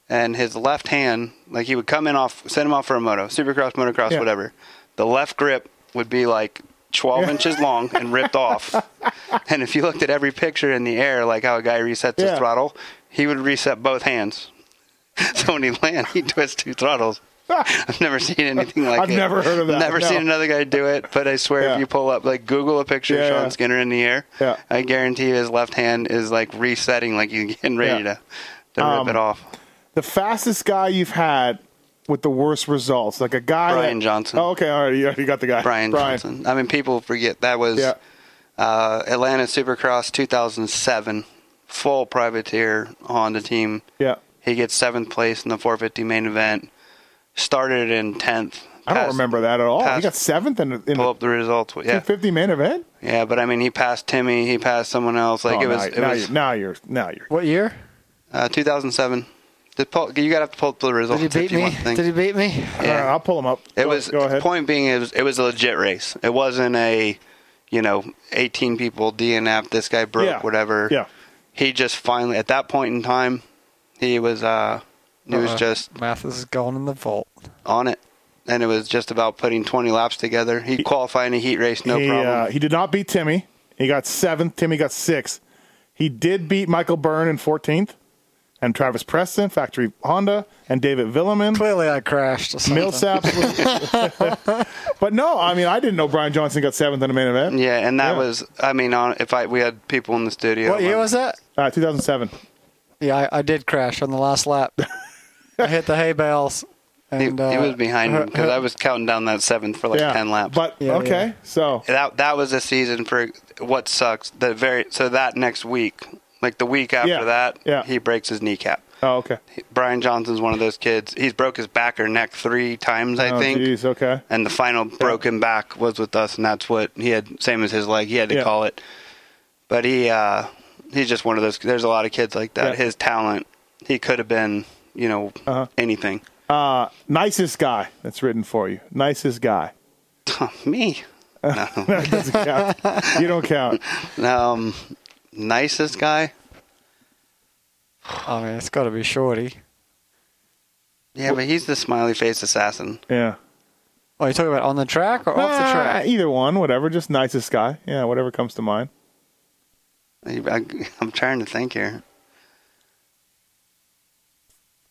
and his left hand, like he would come in off, send him off for a moto, supercross, motocross, Yeah. whatever. The left grip would be like 12 Yeah. inches long and ripped off. And if you looked at every picture in the air, like how a guy resets Yeah. his throttle, he would reset both hands. So when he land, he twists two throttles. I've never seen anything like that. I've it. never heard of that, Never no. seen another guy do it, but I swear Yeah. if you pull up, like Google a picture Yeah, of Sean. Skinner in the air, Yeah. I guarantee his left hand is like resetting, like you getting ready to, to Um, rip it off. the fastest guy you've had with the worst results like a guy Brian that- Johnson. oh okay all right you already got the guy Brian, Johnson. I mean, people forget that was yeah uh, Atlanta Supercross 2007, full privateer on the team. yeah He gets seventh place in the 450 main event. Started in 10th. I don't remember that at all he got seventh in, the- in Pull the up the results. Yeah, 250 main event yeah, but I mean, he passed Timmy. He passed someone else. Like Oh, it was. now, it now was you're, now you're now you're What year? uh, 2007. Just pull, you gotta have to pull up the results. Did he beat me? want to think. Did he beat me? All right, I'll pull him up. It Go- was go ahead. point being it was it was a legit race. It wasn't a you know 18 people DNF. This guy broke Yeah. whatever. Yeah. He just finally at that point in time, he was uh he Uh-uh. just Matthes is going in the vault. on it, and it was just about putting 20 laps together. He qualified in a heat race, no he, problem. Uh, he did not beat Timmy. He got seventh. Timmy got sixth. He did beat Michael Byrne in 14th, and Travis Preston, Factory Honda, and David Vuillemin. Clearly, I crashed. Or something. Millsaps. but no, I mean, I didn't know Brian Johnson got seventh in the main event. yeah, and that Yeah. was I mean on if I we had people in the studio. What year was that? Uh, 2007. Yeah, I, I did crash on the last lap. I hit the hay bales. He, And, he uh, was behind me because I was counting down that seventh for like yeah. 10 laps. But Yeah, okay, yeah. so that that was a season for what sucks. The very so that next week, like the week after Yeah, that, yeah. he breaks his kneecap. oh okay. Brian Johnson's one of those kids. He's broke his back or neck three times, I oh, think. geez, okay. And the final broken back was with us, and that's what he had. Same as his leg, he had to Yeah. call it. But he, uh he's just one of those. There's a lot of kids like that. Yeah. His talent, he could have been, you know, Uh-huh. anything. Uh, nicest guy that's written for you. Nicest guy. Me, that doesn't count. you don't count. um, nicest guy. I mean, it's got to be Shorty. Yeah, but he's the smiley face assassin. Yeah. Oh, you talking about on the track or off the Ah, track? Either one, whatever. Just nicest guy. Yeah, whatever comes to mind. I, am trying to think here.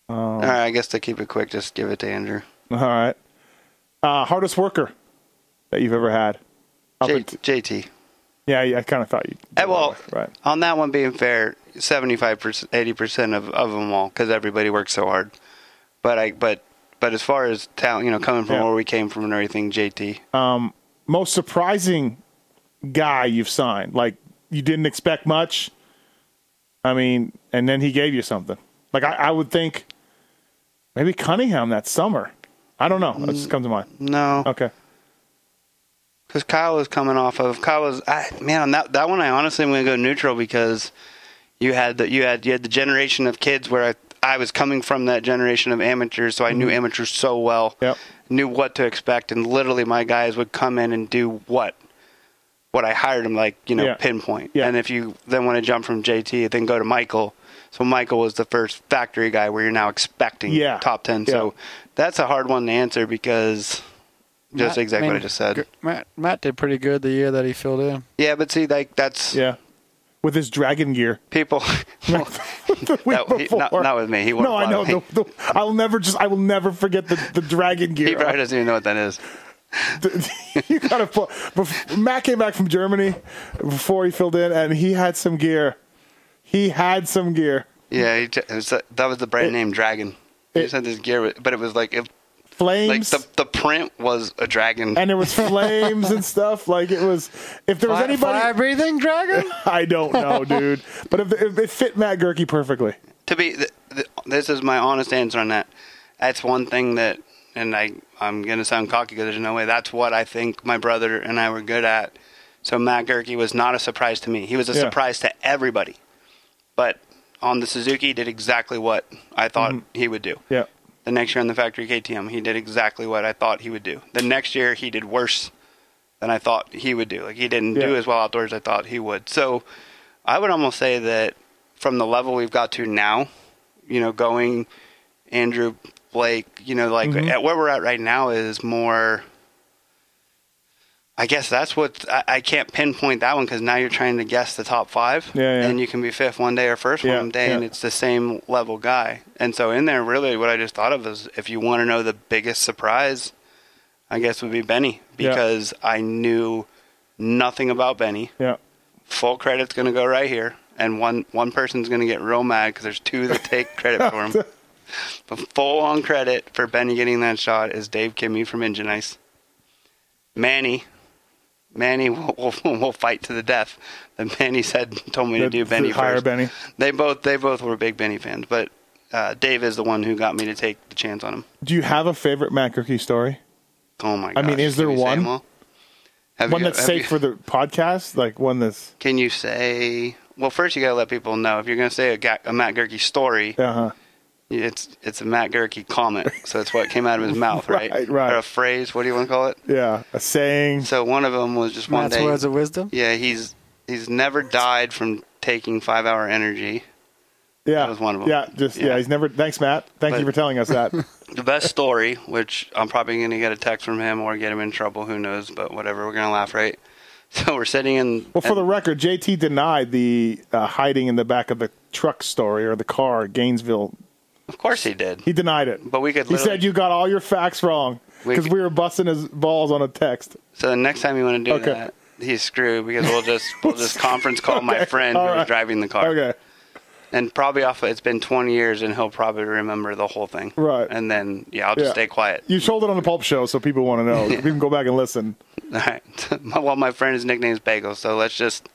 Um, All right, I guess to keep it quick, just give it to Andrew. all right. Uh, hardest worker that you've ever had. Up J- JT. Yeah, yeah, I kind of thought you. Eh, well, right. on that one being fair, 75%, 80% of, of them all, because everybody works so hard. But I, but, but as far as talent, you know, coming from Yeah. where we came from and everything, JT. Um, most surprising guy you've signed. Like you didn't expect much. I mean, and then he gave you something. Like I, I would think maybe Cunningham that summer. I don't know. That just comes to mind. No, Okay. Because Kyle was coming off of Kyle was I, man on that that one. I honestly am going to go neutral because you had the you had you had the generation of kids where I I was coming from that generation of amateurs, so I knew amateurs so well. Mm-hmm. Yep. knew what to expect, and literally my guys would come in and do what what I hired them like you know Yeah. pinpoint. Yeah. And if you then want to jump from JT, then go to Michael. So Michael was the first factory guy where you're now expecting Yeah. top ten. So that's a hard one to answer because just Matt- exactly I what I just said. Matt, Matt did pretty good the year that he filled in. Yeah, but see, like that's Yeah. With his dragon gear. people. The week No, he- not- before. not with me. He no, I know. The, the, I'll never just. I will never forget the, the dragon gear. he probably doesn't even know what that is. you gotta put. bef- Matt came back from Germany before he filled in, and he had some gear. He had some gear. Yeah, he, t- it was, uh, that was the brand name Dragon. He it- just had this gear, but it was like it, like the the print was a dragon. and there was flames and stuff. Like it was. If there was Fire, anybody, fire breathing dragon? I don't know, dude. But if, if it fit Matt Goerke perfectly. to be th- th- this is my honest answer on that. That's one thing that, and I I'm gonna sound cocky because there's no way. That's what I think my brother and I were good at. So Matt Goerke was not a surprise to me. He was a Yeah. surprise to everybody. But on the Suzuki, did exactly what I thought Mm-hmm. he would do. Yeah. The next year on the factory KTM, he did exactly what I thought he would do. The next year, he did worse than I thought he would do. Like he didn't do as well outdoors as I thought he would. So I would almost say that from the level we've got to now, you know, going Andrew Blake, you know, like Mhm. at where we're at right now is more. I guess that's what I, I can't pinpoint that one because now you're trying to guess the top five, Yeah, yeah. and you can be fifth one day or first Yeah, one day, and it's the same level guy. And so in there, really, what I just thought of is if you want to know the biggest surprise, I guess would be Benny because I knew nothing about Benny. Yeah. Full credit's going to go right here, and one one person's going to get real mad because there's two that take credit for him. But full on credit for Benny getting that shot is Dave Kimmy from Engine Ice. Manny, Manny will, will, will fight to the death. That Manny said told me to do Benny hire first. Benny. They both they both were big Benny fans, but uh, Dave is the one who got me to take the chance on him. Do you have a favorite Matt Goerke story? Oh my! God. I mean, is there one? Have one you- that's safe you- for the podcast, like one that's. Can you say? Well, first you got to let people know if you're going to say a, a Matt Goerke story. Uh huh. It's it's a Matt Goerke comment, so it's what came out of his mouth, right? Right, right. Or a phrase. What do you want to call it? Yeah, a saying. So one of them was just one Matt's day. words of wisdom. yeah, he's he's never died from taking five hour energy. Yeah, That was one of them. Yeah, just yeah. Yeah. He's never. Thanks, Matt. Thank you for telling us that. The best story, which I'm probably going to get a text from him or get him in trouble, who knows? But whatever, we're going to laugh, right? So we're sitting in. well, for the record, JT denied the uh, hiding in the back of the truck story or the car Gainesville. Of course he did. He denied it. But we could He literally- said you got all your facts wrong We because could- we were busting his balls on a text. So the next time you want to do Okay. that, he's screwed because we'll just we'll just conference call my Okay, friend who all was right. driving the car. Okay. And probably off. It's been 20 years, and he'll probably remember the whole thing. Right. And then yeah, I'll just Yeah. stay quiet. You told it on the Pulp Show, so people want to know. People can go back and listen. All right. well, my friend his nickname is Bagel, so let's just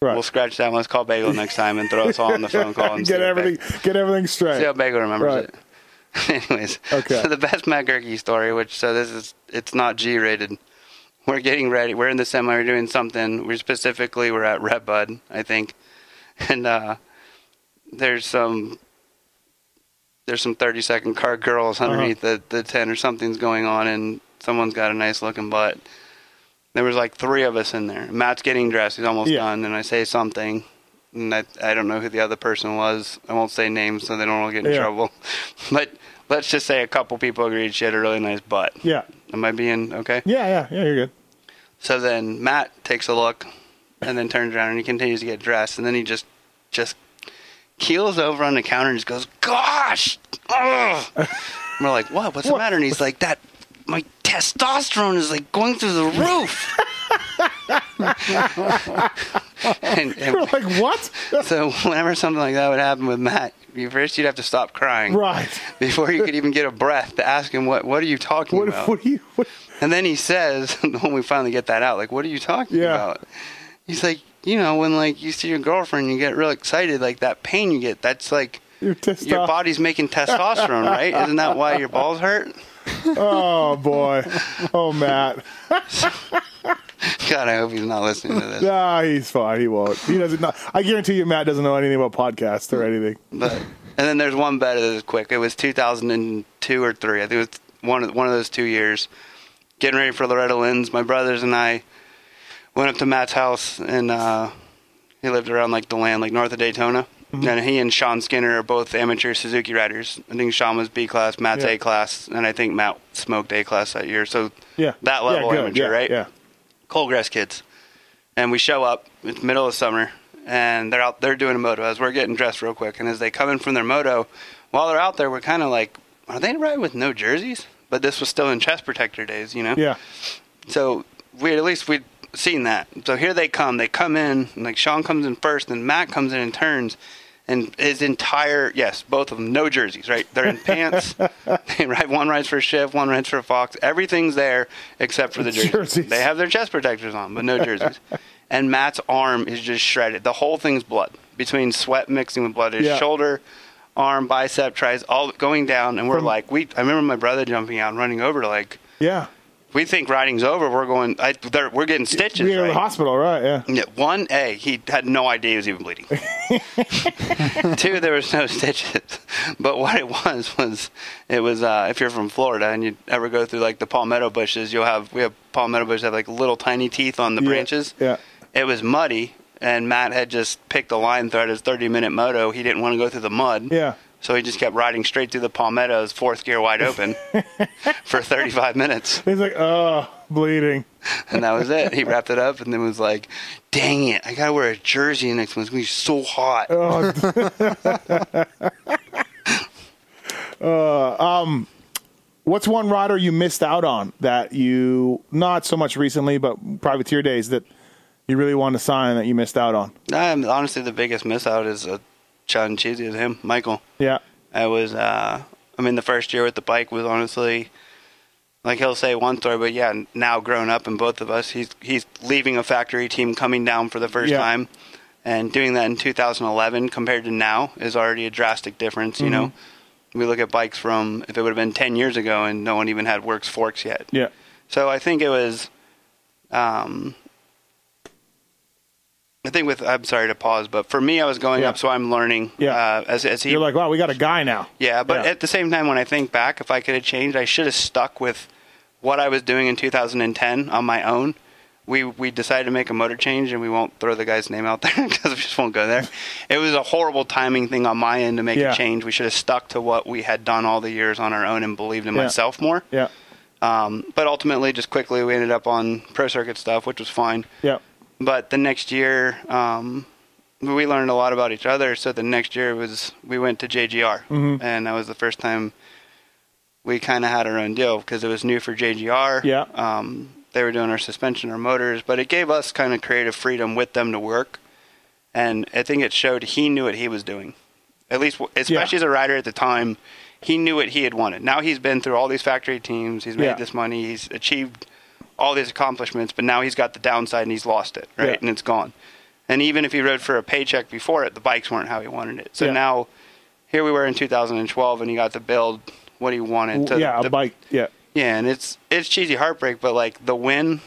Right. we'll scratch that. one. Let's call Bagel next time and throw us all on the phone call and get everything. Bagel- Get everything straight. See how Bagel remembers Right. it. Anyways, Okay. so the best Matt Goerke story, which so this is it's not G rated. We're getting ready. We're in the semi. We're doing something. We're specifically we're at Red Bud, I think, and uh, there's some there's some 30 second car girls Uh-huh. underneath the the tent or something's going on, and someone's got a nice looking butt. There was like three of us in there. Matt's getting dressed. He's almost Yeah. done, and I say something, and I, I don't know who the other person was. I won't say names so they don't all get in Yeah. trouble. But let's just say a couple people agreed she had a really nice butt. Yeah. Am I being okay? Yeah. Yeah. Yeah. You're good. So then Matt takes a look, and then turns around and he continues to get dressed, and then he just just keels over on the counter and just goes, "Gosh!" Ugh. We're like, "What? What's What? the matter?" And he's like, "That my testosterone is like going through the roof." and, and You're like what? so whenever something like that would happen with Matt, you first you'd have to stop crying right. before you could even get a breath to ask him what what are you talking What? about. What do you? What, And then he says, when we finally get that out, like, what are you talking Yeah. about? He's like, you know, when like you see your girlfriend, you get real excited, like that pain you get, that's like your your body's making testosterone, right? Isn't that why your balls hurt? Oh boy. Oh Matt. God, I hope he's not listening to this. Nah, he's fine. He won't. He doesn't. Know, I guarantee you, Matt doesn't know anything about podcasts or anything. But and then there's one better that is quick. It was 2002 or three. I think it was one of one of those two years. Getting ready for Loretta Lynn's. My brothers and I went up to Matt's house, and uh, he lived around like the land, like north of Daytona. Mm-hmm. And he and Sean Skinner are both amateur Suzuki riders. I think Sean was B class, Matt's Yeah. A class, and I think Matt smoked A class that year. So Yeah. that level yeah, amateur, yeah, right? Yeah. Coalgrass kids. And we show up, it's middle of summer, and they're out they're doing a moto as we're getting dressed real quick. And as they come in from their moto, while they're out there, we're kind of like, are they riding with no jerseys? But this was still in chest protector days, you know? Yeah. So we at least we'd seen that. So here they come. They come in, and like Sean comes in first, and Matt comes in and turns. And his entire yes, both of them, no jerseys, right? They're in pants. they ride one rides for Shift, one rides for Fox. Everything's there except for the jerseys. Jerseys. They have their chest protectors on, but no jerseys. and Matt's arm is just shredded. The whole thing's blood between sweat mixing with blood. His Yeah. shoulder, arm, bicep, tries all going down, and we're From- like, we. I remember my brother jumping out and running over to like Yeah. We think riding's over. We're going. I, we're getting stitches. We go to right? the hospital, right? Yeah. Yeah, one A, he had no idea he was even bleeding. Two, there was no stitches. But what it was was it was uh, if you're from Florida and you ever go through like the palmetto bushes, you'll have we have palmetto bushes have like little tiny teeth on the Yeah, branches. yeah. It was muddy, and Matt had just picked a line throughout his 30 minute moto. He didn't want to go through the mud. Yeah. So he just kept riding straight through the palmettos, fourth gear wide open, for 35 minutes. He's like, oh, bleeding. And that was it. He wrapped it up and then was like, dang it, I gotta wear a jersey next one. It's gonna be so hot. Oh, What's one rider you missed out on that you not so much recently, but privateer days that you really wanted to sign that you missed out on? Um, honestly, the biggest miss out is uh, John Cheesy is him, Michael. Yeah. I was, uh, I mean, the first year with the bike was honestly, like he'll say one story, but yeah, now grown up and both of us, he's he's leaving a factory team, coming down for the first Yeah. time, and doing that in 2011 compared to now is already a drastic difference. You know, we look at bikes from if it would have been 10 years ago and no one even had works forks yet. Yeah. So I think it was, um, I think with I'm sorry to pause, but for me, I was going Yeah. up, so I'm learning. Yeah. Uh, as as he You're like, wow, we got a guy now. Yeah, but Yeah. at the same time, when I think back, if I could have changed, I should have stuck with what I was doing in 2010 on my own. We we decided to make a motor change, and we won't throw the guy's name out there because we just won't go there. It was a horrible timing thing on my end to make Yeah. a change. We should have stuck to what we had done all the years on our own and believed in myself more. Yeah. Um, but ultimately, just quickly, we ended up on pro circuit stuff, which was fine. Yeah. But the next year, um, we learned a lot about each other. So the next year was we went to JGR, Mhm. and that was the first time we kind of had our own deal because it was new for JGR. Yeah. Um, they were doing our suspension, our motors, but it gave us kind of creative freedom with them to work, and I think it showed he knew what he was doing. At least, especially as a rider at the time, he knew what he had wanted. Now he's been through all these factory teams. He's made Yeah. this money. He's achieved all these accomplishments, but now he's got the downside and he's lost it, right? Yeah. And it's gone. And even if he rode for a paycheck before it, the bikes weren't how he wanted it. So Yeah. now, here we were in 2012, and he got to build what he wanted. To yeah, a the, bike. Yeah. Yeah, and it's it's cheesy heartbreak, but like the win,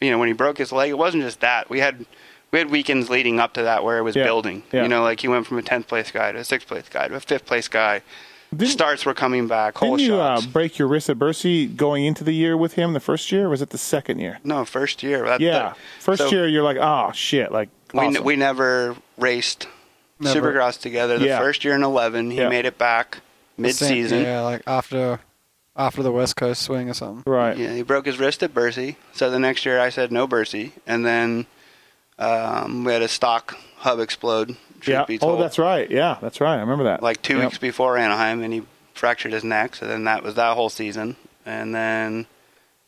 you know, when he broke his leg, it wasn't just that. We had we had weekends leading up to that where it was Yeah. building. Yeah. You know, like he went from a 10th place guy to a sixth place guy to a fifth place guy. Didn't- Starts were coming back. Whole Didn't you uh, shots. break your wrist at Bercy going into the year with him the first year? Or was it the second year? no, first year. That- Yeah. that- First so- year, you're like, oh, shit. Like, We, awesome. we never raced Never. Supercross together. The Yeah. first year in 11, he Yeah. made it back mid season. Yeah, like after after the West Coast swing or something. right. Yeah, he broke his wrist at Bercy. So the next year I said no Bercy. And then um, we had a stock hub explode. Truth Yeah. be Oh, that's right. Yeah, that's right. I remember that. Like two Yep. weeks before Anaheim, and he fractured his neck. So then that was that whole season. And then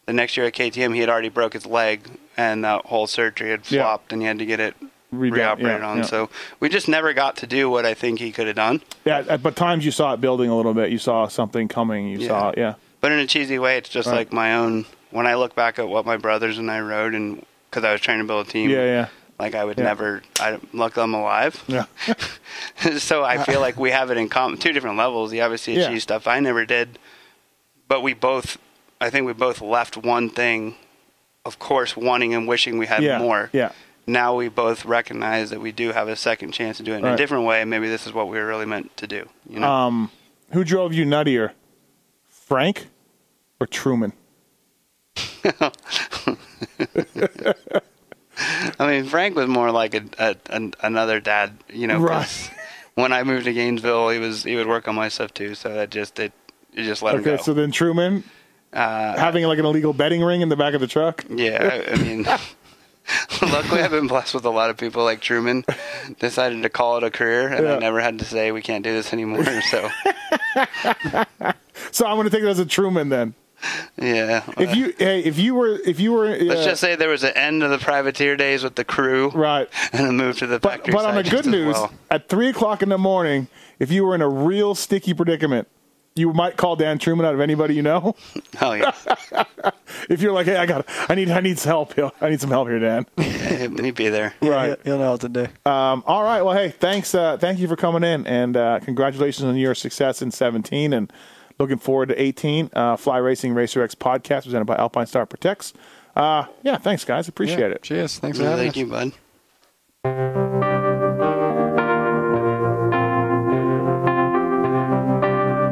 the next year at KTM, he had already broke his leg, and that whole surgery had Yeah. flopped, and he had to get it reoperated yeah, on. yeah. So we just never got to do what I think he could have done. Yeah, at- but times you saw it building a little bit. You saw something coming. You Yeah. saw it. Yeah. But in a cheesy way, it's just Right. like my own. When I look back at what my brothers and I rode, and because I was trying to build a team, Yeah, yeah. Like I would Yeah. never. I luck I'm alive. Yeah. so I feel like we have it in common. Two different levels. He obviously Yeah. achieved stuff I never did, but we both. I think we both left one thing, of course, wanting and wishing we had yeah. more. Yeah. Now we both recognize that we do have a second chance to do it in Right. a different way. Maybe this is what we were really meant to do. You know. Um, who drove you nuttier, Frank or Truman? I mean, Frank was more like a, a, an another dad, you know. Right. When I moved to Gainesville, he was he would work on my stuff too. So that just it, it just let him Okay, go. so then Truman uh, having like an illegal betting ring in the back of the truck. yeah, I, I mean, luckily I've been blessed with a lot of people like Truman. Decided to call it a career, and Yeah. I never had to say we can't do this anymore. So So I'm going to take it as a Truman then. yeah, If you hey, if you were if you were let's uh, just say there was an end of the privateer days with the crew, right. and a move to the But factory but on the good news, well. at three o'clock in the morning, if you were in a real sticky predicament, you might call Dan Truman out of anybody you know. Oh yeah, if you're like, hey, I got, I need, I need some help. here. I need some help here, Dan. he'd be there. Right. He'll know what to do. Um, all right. Well, hey, thanks. Uh, thank you for coming in, and uh, congratulations on your success in 17, and looking forward to 18. Uh, Fly Racing Racer X podcast presented by Alpine Star Protects. Uh, yeah, thanks, guys. Appreciate Yeah, it. Cheers. Thanks for having Thank us. you, bud.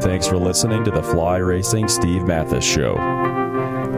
Thanks for listening to the Fly Racing Steve Matthes Show.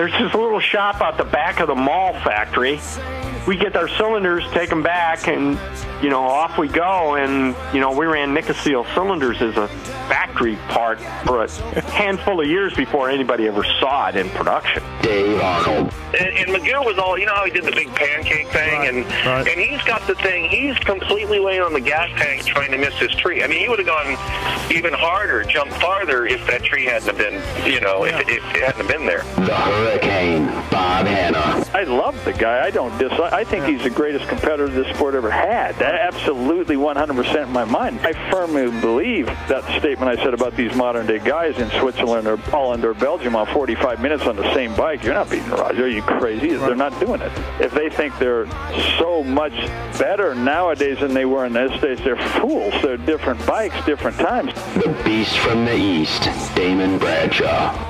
There's this little shop out the back of the Mahle factory. We get our cylinders, take them back, and you know off we go. And you know we ran Nikasil cylinders as a factory part for a handful of years before anybody ever saw it in production. Dave Arnold. And, and McGill was all, you know how he did the big pancake thing, and right. and he's got the thing. He's completely laying on the gas tank trying to miss his tree. I mean, he would have gone even harder, jumped farther if that tree hadn't have been, you know, if, if it hadn't have been there. The Hurricane, Bob Hannah. I love the guy. I don't dislike. I think he's the greatest competitor this sport ever had. Absolutely, 100% in my mind. I firmly believe that statement I said about these modern day guys in Switzerland or Holland or Belgium on 45 minutes on the same bike. You're not beating Roger. Are you crazy? They're not doing it. If they think they're so much better nowadays than they were in those days, they're fools. They're different bikes, different times. The beast from the east, Damon Bradshaw.